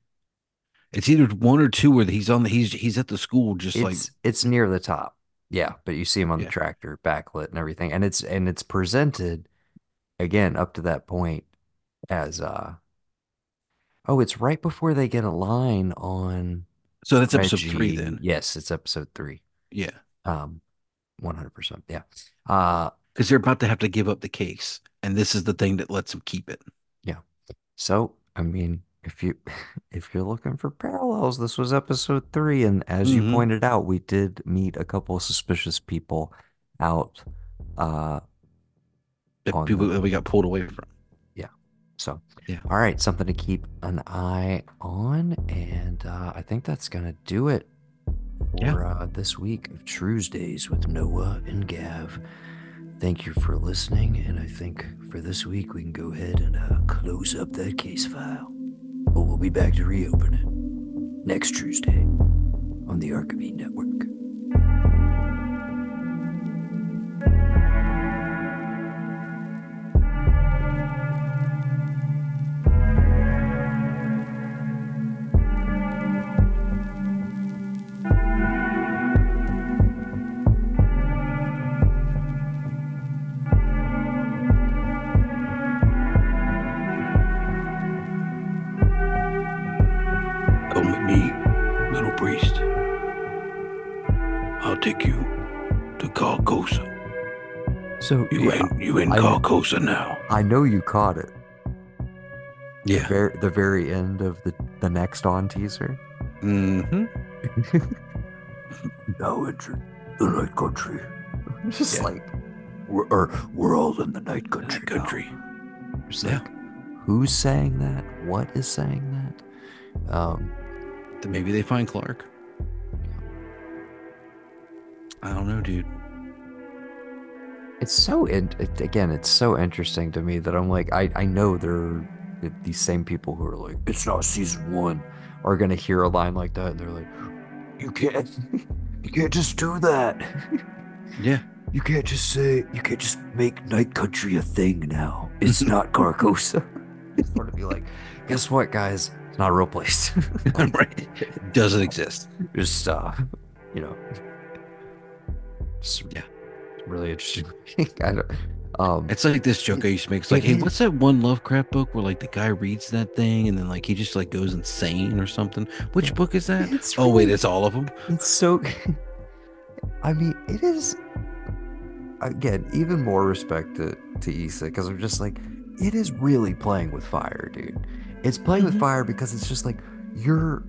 it's either one or two where he's on the he's he's at the school just like It's it's near the top. Yeah, but you see him on the tractor, backlit and everything. And it's and it's presented again up to that point as uh oh, it's right before they get a line on So that's episode three then. Yes, it's episode three. Yeah. Um, 100%. Yeah. Uh, Because they're about to have to give up the case. And this is the thing that lets them keep it. yeah. So, I mean, if you [LAUGHS] if you're looking for parallels, this was episode three, and as you hmm pointed out, we did meet a couple of suspicious people out uh on people that we got pulled away from. yeah. So, Yeah. all right, something to keep an eye on, and uh, I think that's gonna do it Yeah. for uh, this week of Tuesdays with Noah and Gav. Thank you for listening, and I think for this week we can go ahead and uh, close up that case file. But we'll be back to reopen it next Tuesday on the Archivy Network. Yeah, I- Carcosa now. I know you caught it. The, Yeah. the very end of the, the next on teaser. Mm-hmm. [LAUGHS] now entering the night country. Just Yeah. like, we're, or we're all in the night country. now. Country. Yeah. like, who's saying that? What is saying that? Um, maybe they find Clark. I don't know, dude. It's so in, it, again, it's so interesting to me that I'm like, I I know there are these same people who are like, it's not season one, are gonna hear a line like that and they're like, you can't, [LAUGHS] you can't just do that. [LAUGHS] Yeah. You can't just say, you can't just make night country a thing now. It's not [LAUGHS] Carcosa. it's sort of be like, guess what, guys? It's not a real place. right. Doesn't exist. just, uh, you know, just, Yeah. Really interesting. [LAUGHS] I don't, um, It's like this joke I used to make. It's like, hey, what's that one Lovecraft book where like the guy reads that thing and then like he just like goes insane or something? Which Yeah. book is that? It's oh wait, it's all of them. It's so. [LAUGHS] I mean, it is. Again, even more respect to to Issa because I'm just like, it is really playing with fire, dude. It's playing with Mhm. fire because it's just like you're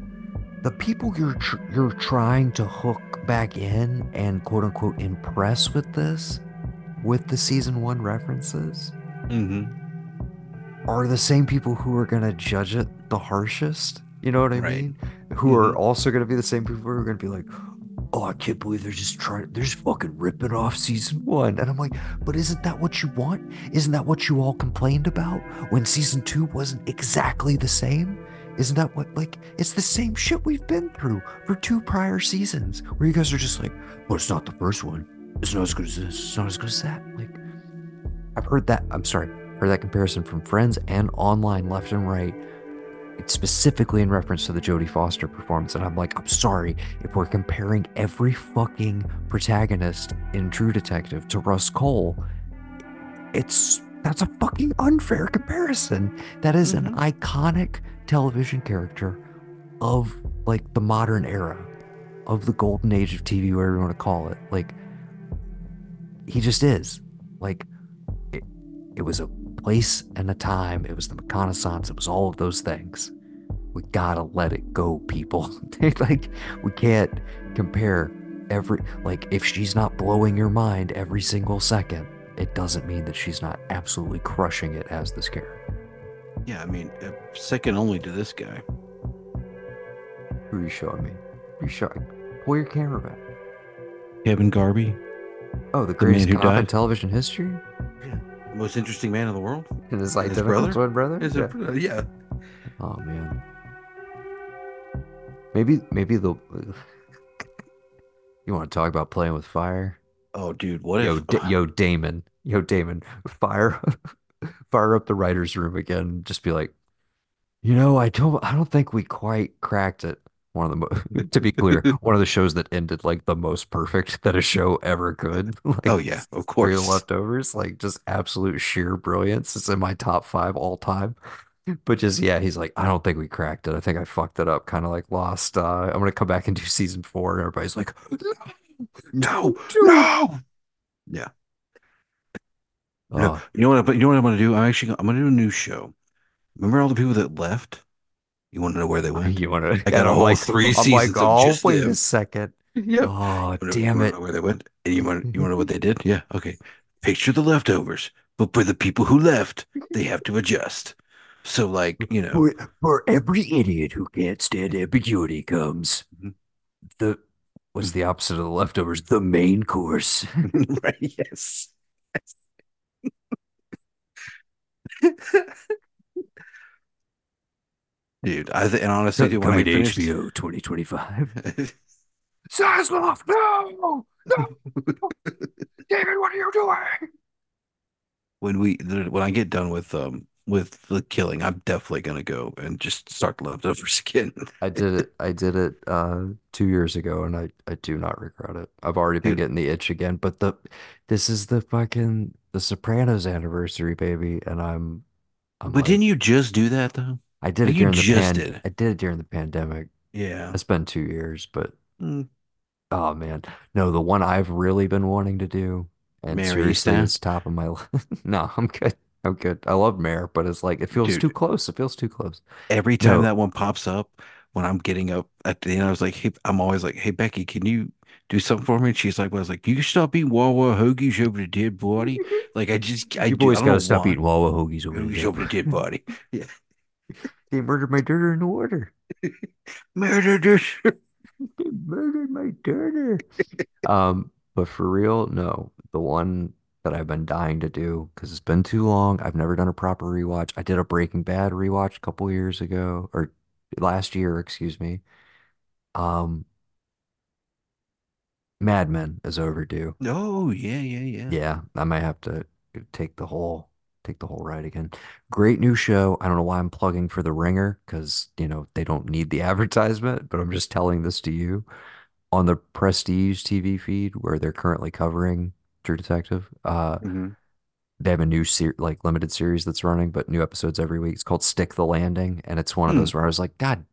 the people you're tr- you're trying to hook back in and quote unquote impress with this, with the season one references, Mm-hmm. are the same people who are gonna judge it the harshest. You know what I Right. mean? Who are Mhm. also gonna be the same people who are gonna be like, "Oh, I can't believe they're just trying. They're just fucking ripping off season one." And I'm like, "But isn't that what you want? Isn't that what you all complained about when season two wasn't exactly the same? Isn't that what like it's the same shit we've been through for two prior seasons where you guys are just like, well, it's not the first one. It's not as good as this. It's not as good as that. Like, I've heard that. I'm sorry, heard that comparison from friends and online, left and right. It's specifically in reference to the Jodie Foster performance, and I'm like, I'm sorry if we're comparing every fucking protagonist in True Detective to Rust Cole. It's that's a fucking unfair comparison. That is an mm-hmm. iconic television character of like the modern era, of the golden age of TV, whatever you want to call it. Like, he just is. Like, it, it was a place and a time. It was the reconnaissance. It was all of those things. we gotta let it go, people. [LAUGHS] like we can't compare every like if she's not blowing your mind every single second, it doesn't mean that she's not absolutely crushing it as this character. Yeah, I mean, uh, second only to this guy. Who are you showing me? You showing? Pull your camera back. Kevin Garvey, Oh, the man greatest who cop in television history, Yeah, most interesting man in the world. and his And his brother? twin brother. Is Yeah. it? Yeah. Oh man. Maybe maybe the [LAUGHS] you want to talk about playing with fire? Oh, dude, what Yo, if? D- yo, Damon, yo, Damon, [LAUGHS] fire, [LAUGHS] fire up the writers' room again. And Just be like, you know, I don't, I don't think we quite cracked it. One of the, mo- [LAUGHS] to be clear, [LAUGHS] one of the shows that ended like the most perfect that a show ever could. [LAUGHS] Like, oh yeah, of course. leftovers, like just absolute sheer brilliance. It's in my top five all time. But just yeah, he's like, I don't think we cracked it. I think I fucked it up, kind of like Lost. Uh, I'm gonna come back and do season four, and everybody's like, [GASPS] No, dude. no. Yeah. No, oh, you know what? But you know what I'm gonna do? I'm actually I'm gonna do a new show. Remember all the people that left? You want to know where they went? [LAUGHS] you want to? I [LAUGHS] got a I'm whole like, three I'm seasons like, of oh, just wait them. a second. Yep. Oh, Wanna- damn wanna it. know Where they went? And you want you want to know what [LAUGHS] they did? Yeah. Okay. Picture the leftovers, but for the people who left, they have to adjust. So, like you know, For, for every idiot who can't stand ambiguity comes Mhm. the what's the opposite of the leftovers? The main course. right? Yes. [LAUGHS] Dude, I think, and honestly, dude, when I finished, HBO 2025. Zaslav, [LAUGHS] no! No! [LAUGHS] David, what are you doing? when we when I get done with um with the killing, I'm definitely gonna go and just start the leftovers [LAUGHS] again. I did it. I did it uh two years ago, and I I do not regret it. I've already been Dude. getting the itch again, but the this is the fucking The Sopranos anniversary, baby, and I'm I'm But like didn't you just do that though? I did it during the pan did. I did it during the pandemic. Yeah. It's been two years, but Mm. oh man, no, the one I've really been wanting to do, and Mary seriously, it's top of my list. [LAUGHS] No, I'm good. I'm good. I love Mare, but it's like it feels Dude, too close. It feels too close. every time No, that one pops up, when I'm getting up at the end, I was like, hey, I'm always like, hey Becky, can you do something for me? And she's like, well, I was like, you can stop eating Wawa hoagies over the dead body. [LAUGHS] Like I just I you boys gotta stop eating Wawa hoagies over the dead. over the dead body. [LAUGHS] Yeah. They murdered my daughter in the water. [LAUGHS] murdered this. They murdered my daughter. Um, but for real, no. The one that I've been dying to do because it's been too long. I've never done a proper rewatch. I did a Breaking Bad rewatch a couple years ago, or last year, excuse me. Um, Mad Men is overdue. Oh yeah, yeah, yeah. Yeah, I might have to take the whole take the whole ride again. Great new show. I don't know why I'm plugging for The Ringer because, you know, they don't need the [LAUGHS] advertisement, but I'm just telling this to you on the Prestige TV feed where they're currently covering True Detective. Uh, Mhm. they have a new ser like limited series that's running, but new episodes every week. It's called Stick the Landing, and it's one of Hmm. those where I was like, God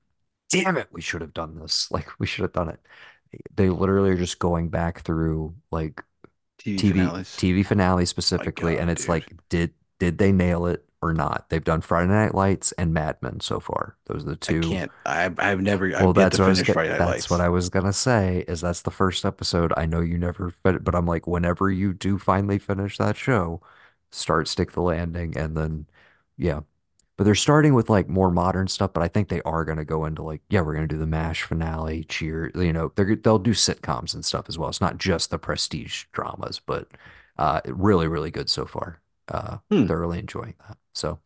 damn it, we should have done this. [LAUGHS] Like we should have done it. They literally are just going back through like TV TV finales. TV finale specifically, and it's dude. like, did did they nail it or not? They've done Friday Night Lights and Mad Men so far. Those are the two. I can't. I I've never. Well, I've that's what I was finish go- Friday Night that's Lights. what I was gonna say is that's the first episode. I know you never fit but I'm like, whenever you do finally finish that show, start Stick the Landing, and then yeah. But they're starting with like more modern stuff, but I think they are gonna go into like, yeah, we're gonna do the MASH finale, cheer, you know, they're they'll do sitcoms and stuff as well. It's not just the prestige dramas, but uh really, really good so far. Uh Hmm. thoroughly enjoying that. So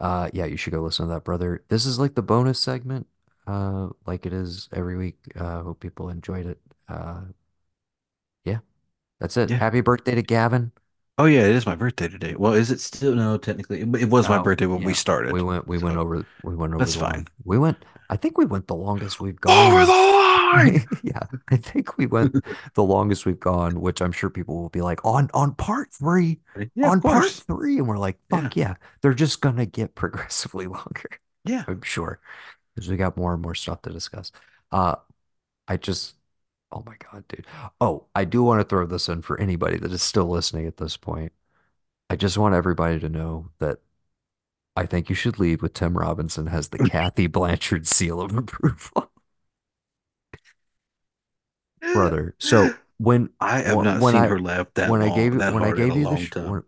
uh yeah, you should go listen to that, brother. This is like the bonus segment, uh, like it is every week. Uh hope people enjoyed it. Uh yeah, that's it. Yeah. Happy birthday to Gavin. Oh yeah, it is my birthday today. Well, is it still? No, technically, it, was my Oh, birthday when we started. We went we went over we went over that's fine. line. We went I think we went the longest we've Over gone. the line. [LAUGHS] Yeah, I think we went the longest we've gone, which I'm sure people will be like, on on part three, Yeah, on part three, and we're like, fuck yeah, they're just gonna get [LAUGHS] progressively longer. Yeah. I'm sure, because we got more and more stuff to discuss. Uh, I just, oh my God, dude. Oh, I do want to throw this in for anybody that is still listening at this point. I just want everybody to know that I think you should leave with Tim Robinson has the [LAUGHS] Kathy Blanchard seal of approval, brother. So when I have wh- not when seen I her laugh that when I gave you that when I hard in a gave you the long time. when,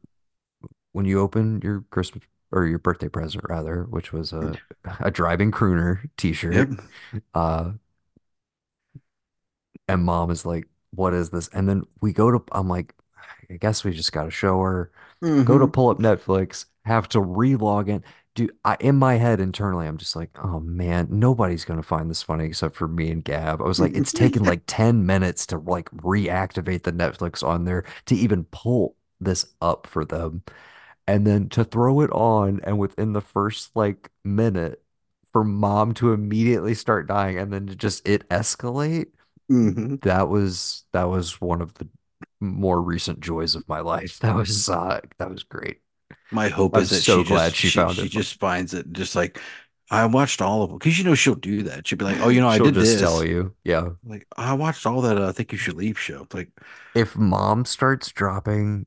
when you opened your Christmas or your birthday present rather, which was a a driving crooner t-shirt, uh, and mom is like, "What is this?" And then we go to I'm like, I guess we just got to show her. Go to hmm pull up Netflix, have to re-log in. Dude, I in my head internally, I'm just like, oh man, nobody's gonna find this funny except for me and Gav. I was like, it's taken like 10 minutes to like reactivate the Netflix on there to even pull this up for them. And then to throw it on, and within the first like minute, for mom to immediately start dying and then to just it escalate, hmm that was that was one of the more recent joys of my life. [LAUGHS] That was uh that was great. My hope is that she so just glad she she found she it. just finds it just like I watched all of them because you know she'll do that. She'll be like, "Oh, you know, I did just tell you. Yeah. Like, I watched all that. Uh, I think you should leave show. Like, If mom starts dropping,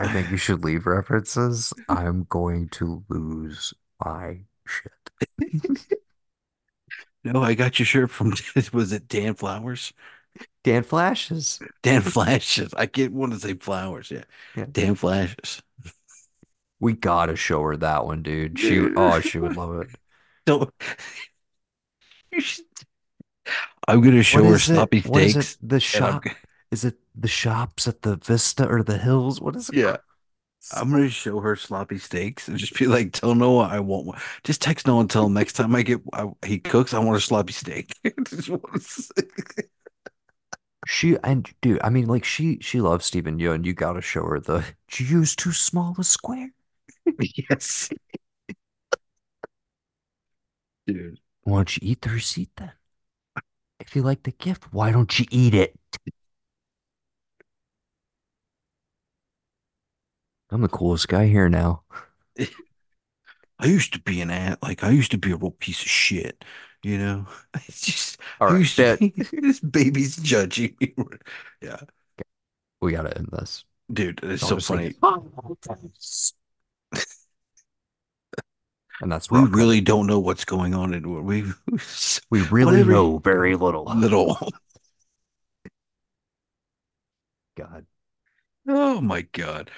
I think you should leave references. I'm going to lose my shit. [LAUGHS] no, I got your shirt from [LAUGHS] was it Dan Flowers? Dan Flashes. Dan Flashes. I can't want to say flowers. Yeah, Yeah. Dan Flashes. We gotta show her that one, dude. She oh, she would love it. [LAUGHS] So you should, I'm gonna show her is it? sloppy What is it? steaks, The and I'm shop? Is it the shops at the Vista or the Hills? What is it yeah, called? I'm gonna show her sloppy steaks and just be like, tell Noah I want one. Just text Noah and tell him next time I get I, he cooks, I want a sloppy steak. [LAUGHS] Just want to- She and dude, I mean, like she she loves Steven Yeun. You gotta show her the. Did you use too small a square? Yes, dude. Why don't you eat the receipt then? If you like the gift, why don't you eat it? I'm the coolest guy here now. [LAUGHS] I used to be an ant. Like I used to be a real piece of shit. You know, [LAUGHS] it's just All right, that be [LAUGHS] this baby's judging me. Yeah, we gotta end this. dude, it's so just say, funny. Oh, and that's We really don't know what's going on in we [LAUGHS] We really whatever- know very little. little. [LAUGHS] God, Oh my god!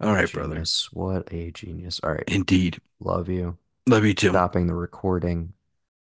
All right, brother. genius. What a genius. All right, Indeed, love you. love you too. Stopping the recording.